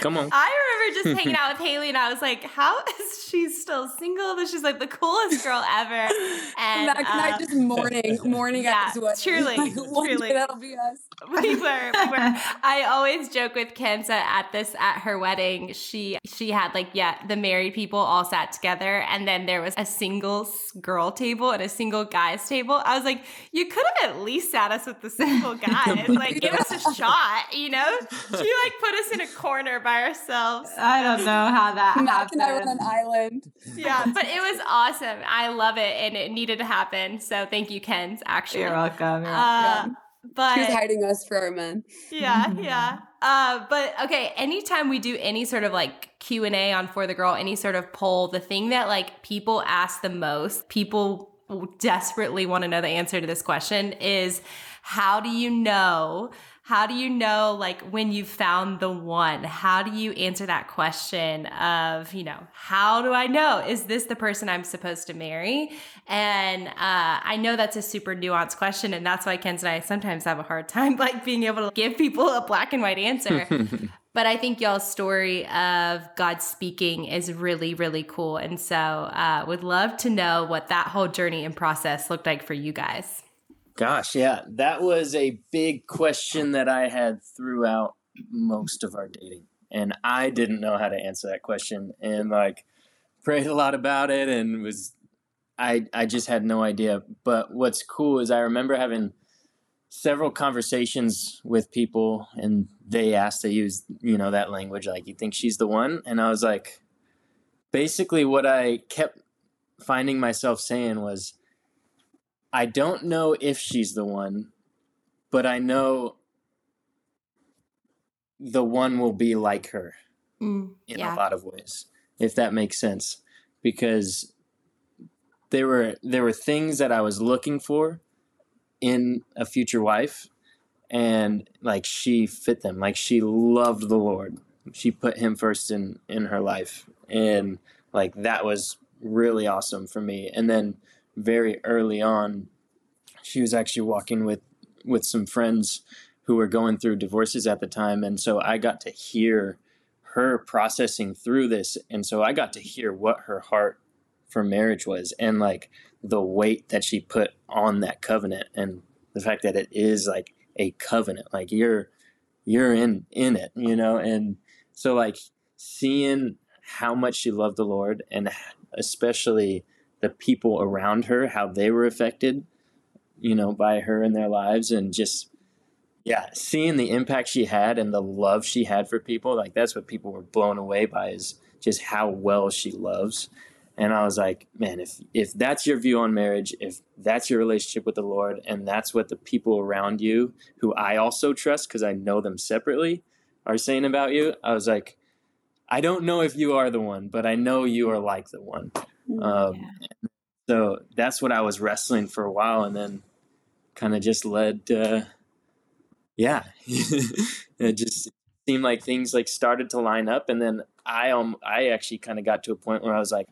Come on. I remember just hanging out with Haley and I was like, how is she still single? But she's like the coolest girl ever. And that night uh, just mourning, mourning yeah, at his Truly. Like, truly. that'll be us. We were, we were. I always joke with Kenza at this at her wedding. She she had like, yeah, the married people all sat together and then there was a single girl table and a single guys table. I was like, you could have at least least sat us with the single guys. like, give us a shot, you know? She like put us in a corner by ourselves. I don't know how that Mac happened. and I were on an island. Yeah, but it was awesome. I love it, and it needed to happen. So thank you, Kenz. Actually, you're welcome. You're welcome. Uh, but she's hiding us for our men. Yeah, yeah. Uh, but okay, anytime we do any sort of like Q and A on For the Girl, any sort of poll, the thing that like people ask the most, people desperately want to know the answer to this question is how do you know how do you know like when you found the one? How do you answer that question of you know how do i know? Is this the person i'm supposed to marry? And uh, i know that's a super nuanced question and that's why Kenz and i sometimes have a hard time like being able to give people a black and white answer But I think y'all's story of God speaking is really, really cool. And so uh, would love to know what that whole journey and process looked like for you guys. Gosh, yeah. That was a big question that I had throughout most of our dating. And I didn't know how to answer that question. And like prayed a lot about it and was I I just had no idea. But what's cool is I remember having several conversations with people and they asked to use you know that language like you think she's the one and i was like basically what i kept finding myself saying was i don't know if she's the one but i know the one will be like her mm, in yeah. a lot of ways if that makes sense because there were there were things that i was looking for in a future wife and like she fit them. Like she loved the lord. She put him first in in her life. And like that was really awesome for me. And then very early on she was actually walking with with some friends who were going through divorces at the time. And so i got to hear her processing through this. And so i got to hear what her heart for marriage was. And like the weight that she put on that covenant and the fact that it is like a covenant like you're you're in in it you know? And so like seeing how much she loved the lord and especially the people around her how they were affected you know by her in their lives and just yeah seeing the impact she had and the love she had for people like that's what people were blown away by is just how well she loves and I was like, man, if if that's your view on marriage, if that's your relationship with the Lord, and that's what the people around you, who I also trust because I know them separately, are saying about you, I was like, I don't know if you are the one, but I know you are like the one. Mm, um, yeah. So that's what I was wrestling for a while, and then kind of just led. Uh, yeah, it just seemed like things like started to line up, and then I um I actually kind of got to a point where I was like,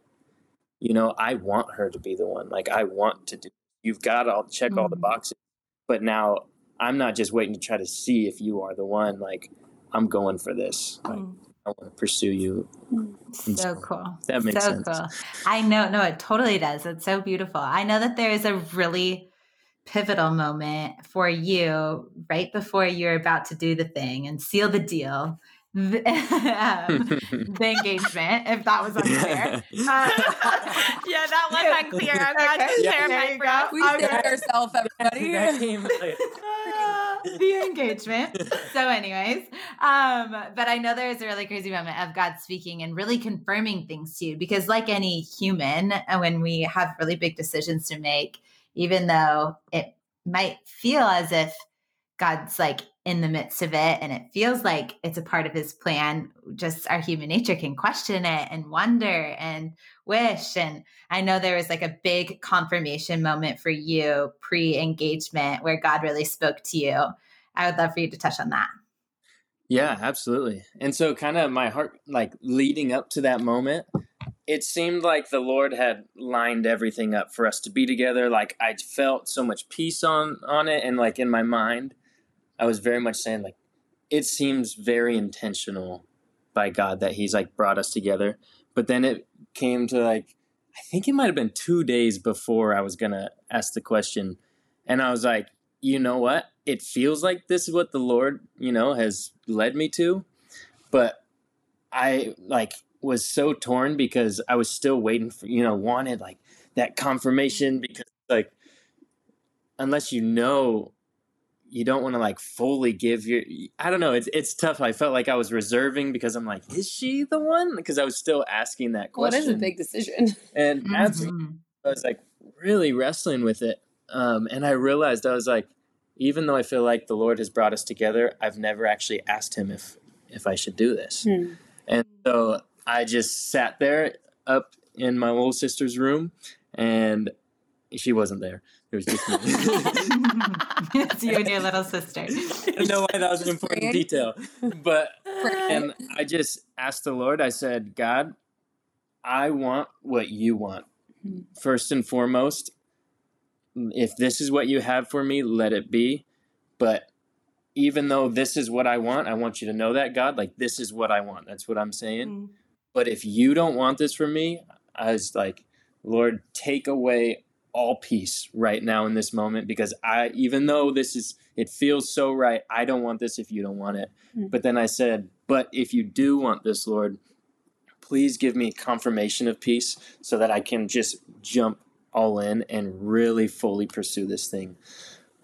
you know, I want her to be the one. Like I want to do. You've got to check mm-hmm. all the mm-hmm. boxes, but now I'm not just waiting to try to see if you are the one. Like I'm going for this. Like, mm. I want to pursue you. So, so cool. That makes so sense. Cool. I know. No, it totally does. It's so beautiful. I know that there is a really pivotal moment for you right before you're about to do the thing and seal the deal the, um, the engagement, if that was unclear. Uh, yeah, that was unclear. I'm glad okay. to clarify yeah, We okay. saved ourselves, everybody. the engagement. So, anyways, um, but I know there is a really crazy moment of God speaking and really confirming things to you because, like any human, when we have really big decisions to make, even though it might feel as if God's like in the midst of it and it feels like it's a part of his plan. Just our human nature can question it and wonder and wish. And I know there was like a big confirmation moment for you pre engagement where God really spoke to you. I would love for you to touch on that. Yeah, absolutely. And so, kind of my heart, like leading up to that moment, it seemed like the Lord had lined everything up for us to be together. Like I felt so much peace on on it, and like in my mind, I was very much saying like, it seems very intentional by God that He's like brought us together. But then it came to like, I think it might have been two days before I was gonna ask the question, and I was like, you know what? It feels like this is what the Lord, you know, has led me to, but I like was so torn because I was still waiting for, you know, wanted like that confirmation because like unless you know you don't want to like fully give your I don't know, it's it's tough. I felt like I was reserving because I'm like, is she the one? Because I was still asking that question. Well, it is a big decision. And mm-hmm. I was like really wrestling with it. Um, and I realized I was like, even though I feel like the Lord has brought us together, I've never actually asked him if if I should do this. Hmm. And so I just sat there up in my little sister's room, and she wasn't there. It was just me. it's you and your little sister. I know why that was an important detail, but and I just asked the Lord. I said, God, I want what you want. Hmm. First and foremost, if this is what you have for me, let it be. But even though this is what I want, I want you to know that, God, like this is what I want. That's what I'm saying. Mm. But if you don't want this for me, I was like, Lord, take away all peace right now in this moment because I, even though this is, it feels so right, I don't want this if you don't want it. Mm-hmm. But then I said, but if you do want this, Lord, please give me confirmation of peace so that I can just jump all in and really fully pursue this thing.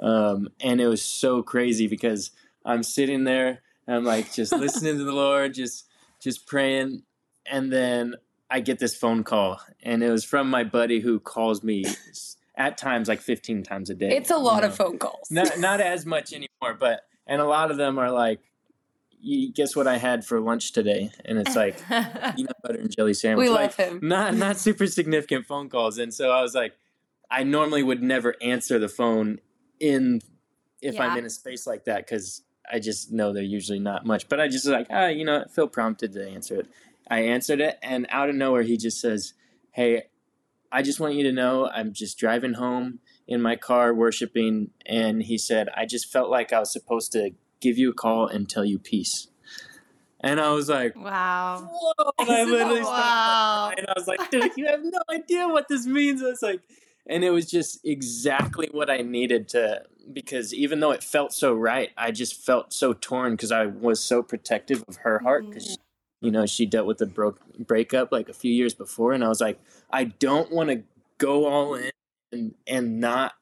Um, and it was so crazy because I'm sitting there and I'm like just listening to the Lord, just just praying, and then I get this phone call, and it was from my buddy who calls me at times like 15 times a day. It's a lot know? of phone calls. Not not as much anymore, but and a lot of them are like, guess what I had for lunch today? And it's like peanut butter and jelly sandwich. We like, love him. Not not super significant phone calls, and so I was like, I normally would never answer the phone in if yeah. I'm in a space like that because I just know they're usually not much. But I just like, ah, you know, I feel prompted to answer it. I answered it, and out of nowhere, he just says, Hey, I just want you to know I'm just driving home in my car worshiping. And he said, I just felt like I was supposed to give you a call and tell you peace. And I was like, Wow. Whoa. And I literally wow. And I was like, Dude, you have no idea what this means. I was like, and it was just exactly what I needed to because even though it felt so right, I just felt so torn because I was so protective of her heart because mm-hmm you know she dealt with a broke breakup like a few years before and i was like i don't want to go all in and and not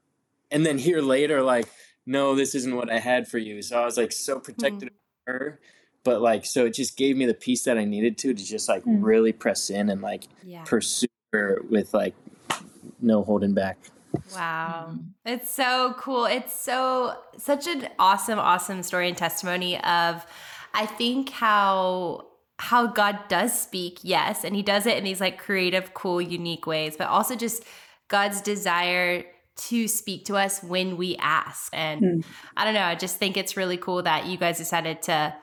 and then hear later like no this isn't what i had for you so i was like so protected mm-hmm. of her but like so it just gave me the peace that i needed to to just like mm-hmm. really press in and like yeah. pursue her with like no holding back Wow. Mm-hmm. It's so cool. It's so such an awesome awesome story and testimony of I think how how God does speak, yes, and he does it in these like creative, cool, unique ways, but also just God's desire to speak to us when we ask. And mm. I don't know, I just think it's really cool that you guys decided to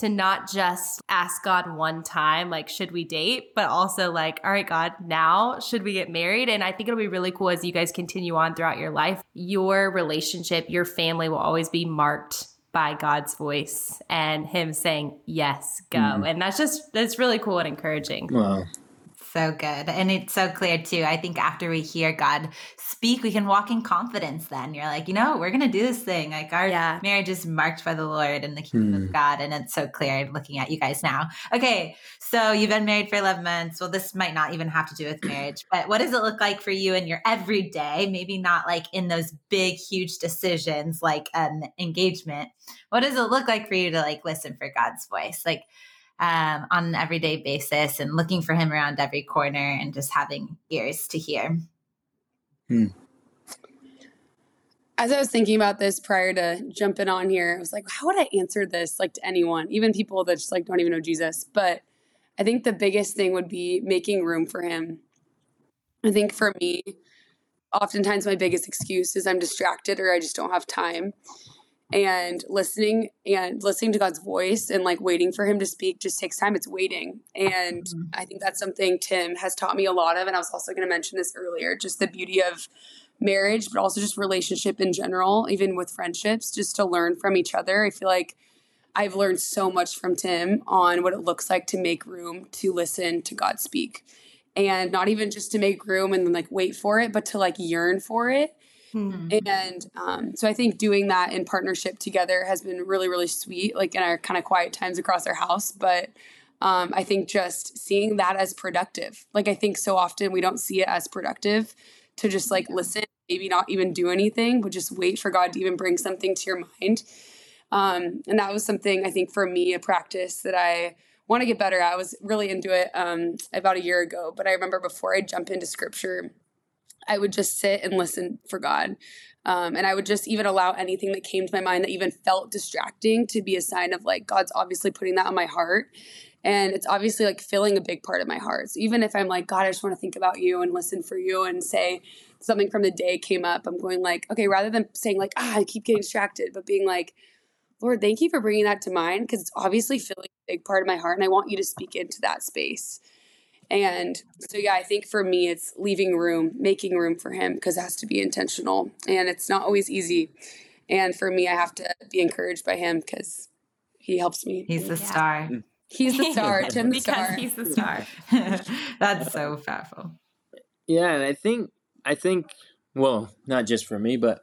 to not just ask God one time, like, should we date, but also like, all right, God, now should we get married? And I think it'll be really cool as you guys continue on throughout your life. Your relationship, your family will always be marked by God's voice and Him saying, Yes, go. Mm-hmm. And that's just, that's really cool and encouraging. Wow. So good. And it's so clear too. I think after we hear God speak, we can walk in confidence then. You're like, you know, we're going to do this thing. Like our yeah. marriage is marked by the Lord and the kingdom mm. of God. And it's so clear looking at you guys now. Okay. So you've been married for 11 months. Well, this might not even have to do with marriage, but what does it look like for you in your everyday? Maybe not like in those big, huge decisions like an engagement. What does it look like for you to like listen for God's voice? Like, um, on an everyday basis and looking for him around every corner and just having ears to hear. Hmm. as I was thinking about this prior to jumping on here, I was like, how would I answer this like to anyone, even people that just like don't even know Jesus? But I think the biggest thing would be making room for him. I think for me, oftentimes my biggest excuse is I'm distracted or I just don't have time. And listening and listening to God's voice and like waiting for him to speak just takes time. It's waiting. And mm-hmm. I think that's something Tim has taught me a lot of. And I was also going to mention this earlier just the beauty of marriage, but also just relationship in general, even with friendships, just to learn from each other. I feel like I've learned so much from Tim on what it looks like to make room to listen to God speak. And not even just to make room and then like wait for it, but to like yearn for it. Mm-hmm. And um, so I think doing that in partnership together has been really, really sweet, like in our kind of quiet times across our house. But um, I think just seeing that as productive. Like I think so often we don't see it as productive to just like listen, maybe not even do anything, but just wait for God to even bring something to your mind. Um, and that was something I think for me, a practice that I want to get better at. I was really into it um, about a year ago, but I remember before I jump into scripture, I would just sit and listen for God. Um, and I would just even allow anything that came to my mind that even felt distracting to be a sign of like God's obviously putting that on my heart. And it's obviously like filling a big part of my heart. So even if I'm like, God, I just want to think about you and listen for you and say something from the day came up, I'm going like, okay, rather than saying like, ah, I keep getting distracted, but being like, Lord, thank you for bringing that to mind because it's obviously filling a big part of my heart and I want you to speak into that space. And so, yeah, I think for me, it's leaving room, making room for him because it has to be intentional. And it's not always easy. And for me, I have to be encouraged by him because he helps me. He's the yeah. star. Mm. He's the star. Tim the star. He's the star. That's so powerful. Yeah, and I think I think well, not just for me, but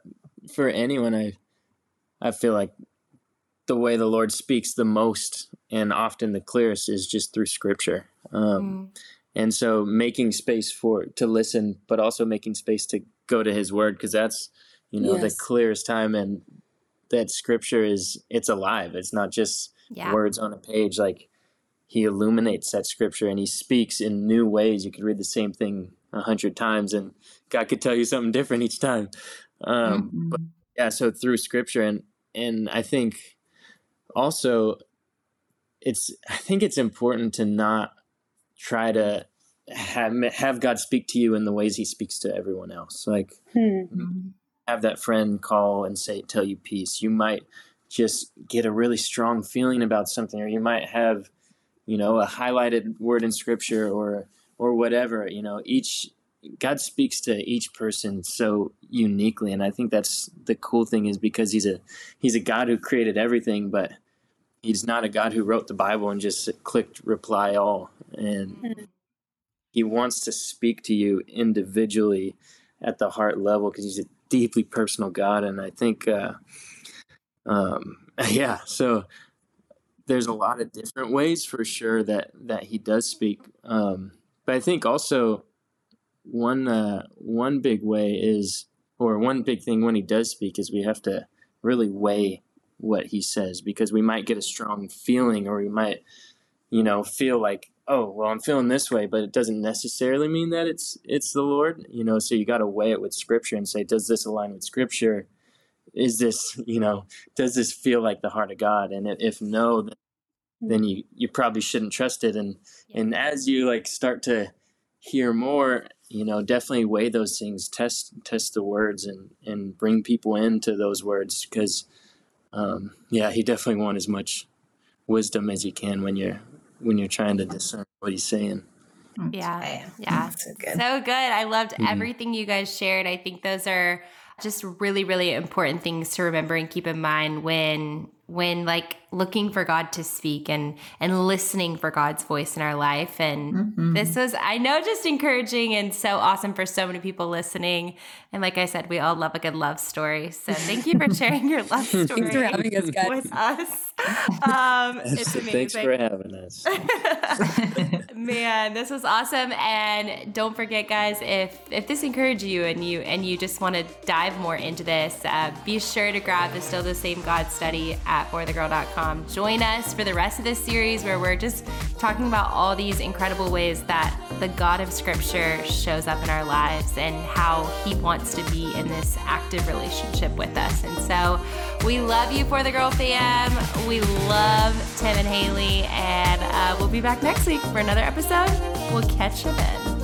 for anyone, I I feel like the way the Lord speaks the most and often the clearest is just through Scripture. Um, mm. And so, making space for to listen, but also making space to go to His Word, because that's you know yes. the clearest time, and that Scripture is it's alive. It's not just yeah. words on a page. Like He illuminates that Scripture, and He speaks in new ways. You could read the same thing a hundred times, and God could tell you something different each time. Um, mm-hmm. But yeah, so through Scripture, and and I think also it's I think it's important to not try to have have God speak to you in the ways He speaks to everyone else. Like mm-hmm. have that friend call and say tell you peace. You might just get a really strong feeling about something, or you might have you know a highlighted word in Scripture or or whatever. You know each God speaks to each person so uniquely, and I think that's the cool thing is because he's a he's a God who created everything, but he's not a God who wrote the Bible and just clicked reply all. And mm-hmm. he wants to speak to you individually at the heart level because he's a deeply personal God. And I think, uh, um, yeah, so there's a lot of different ways for sure that, that he does speak. Um, but I think also one, uh, one big way is, or one big thing when he does speak is we have to really weigh what he says because we might get a strong feeling or we might you know feel like oh well i'm feeling this way but it doesn't necessarily mean that it's it's the lord you know? So you got to weigh it with scripture and say does this align with scripture? Is this you know does this feel like the heart of god? And if no then, hmm. then you you probably shouldn't trust it. And and as you like start to hear more you know definitely weigh those things. Test test the words and and bring people into those words because um, yeah, he definitely want as much wisdom as you can when you're when you're trying to discern what he's saying. Yeah, yeah, so good. so good. I loved mm-hmm. everything you guys shared. I think those are just really, really important things to remember and keep in mind when when like looking for God to speak and and listening for God's voice in our life. And mm-hmm. this was I know just encouraging and so awesome for so many people listening. And like I said, we all love a good love story. So thank you for sharing your love story Thanks for having us guys. with us. Um, it's amazing. Thanks for having us. Man, this was awesome. And don't forget, guys, if if this encouraged you and you and you just want to dive more into this, uh, be sure to grab the Still the Same God study at forthegirl.com gmail.com. Join us for the rest of this series where we're just talking about all these incredible ways that the God of Scripture shows up in our lives and how He wants to be in this active relationship with us. And so we love you for the Girl Fam. We love Tim and Haley, and uh, we'll be back next week for another episode. We'll catch you then.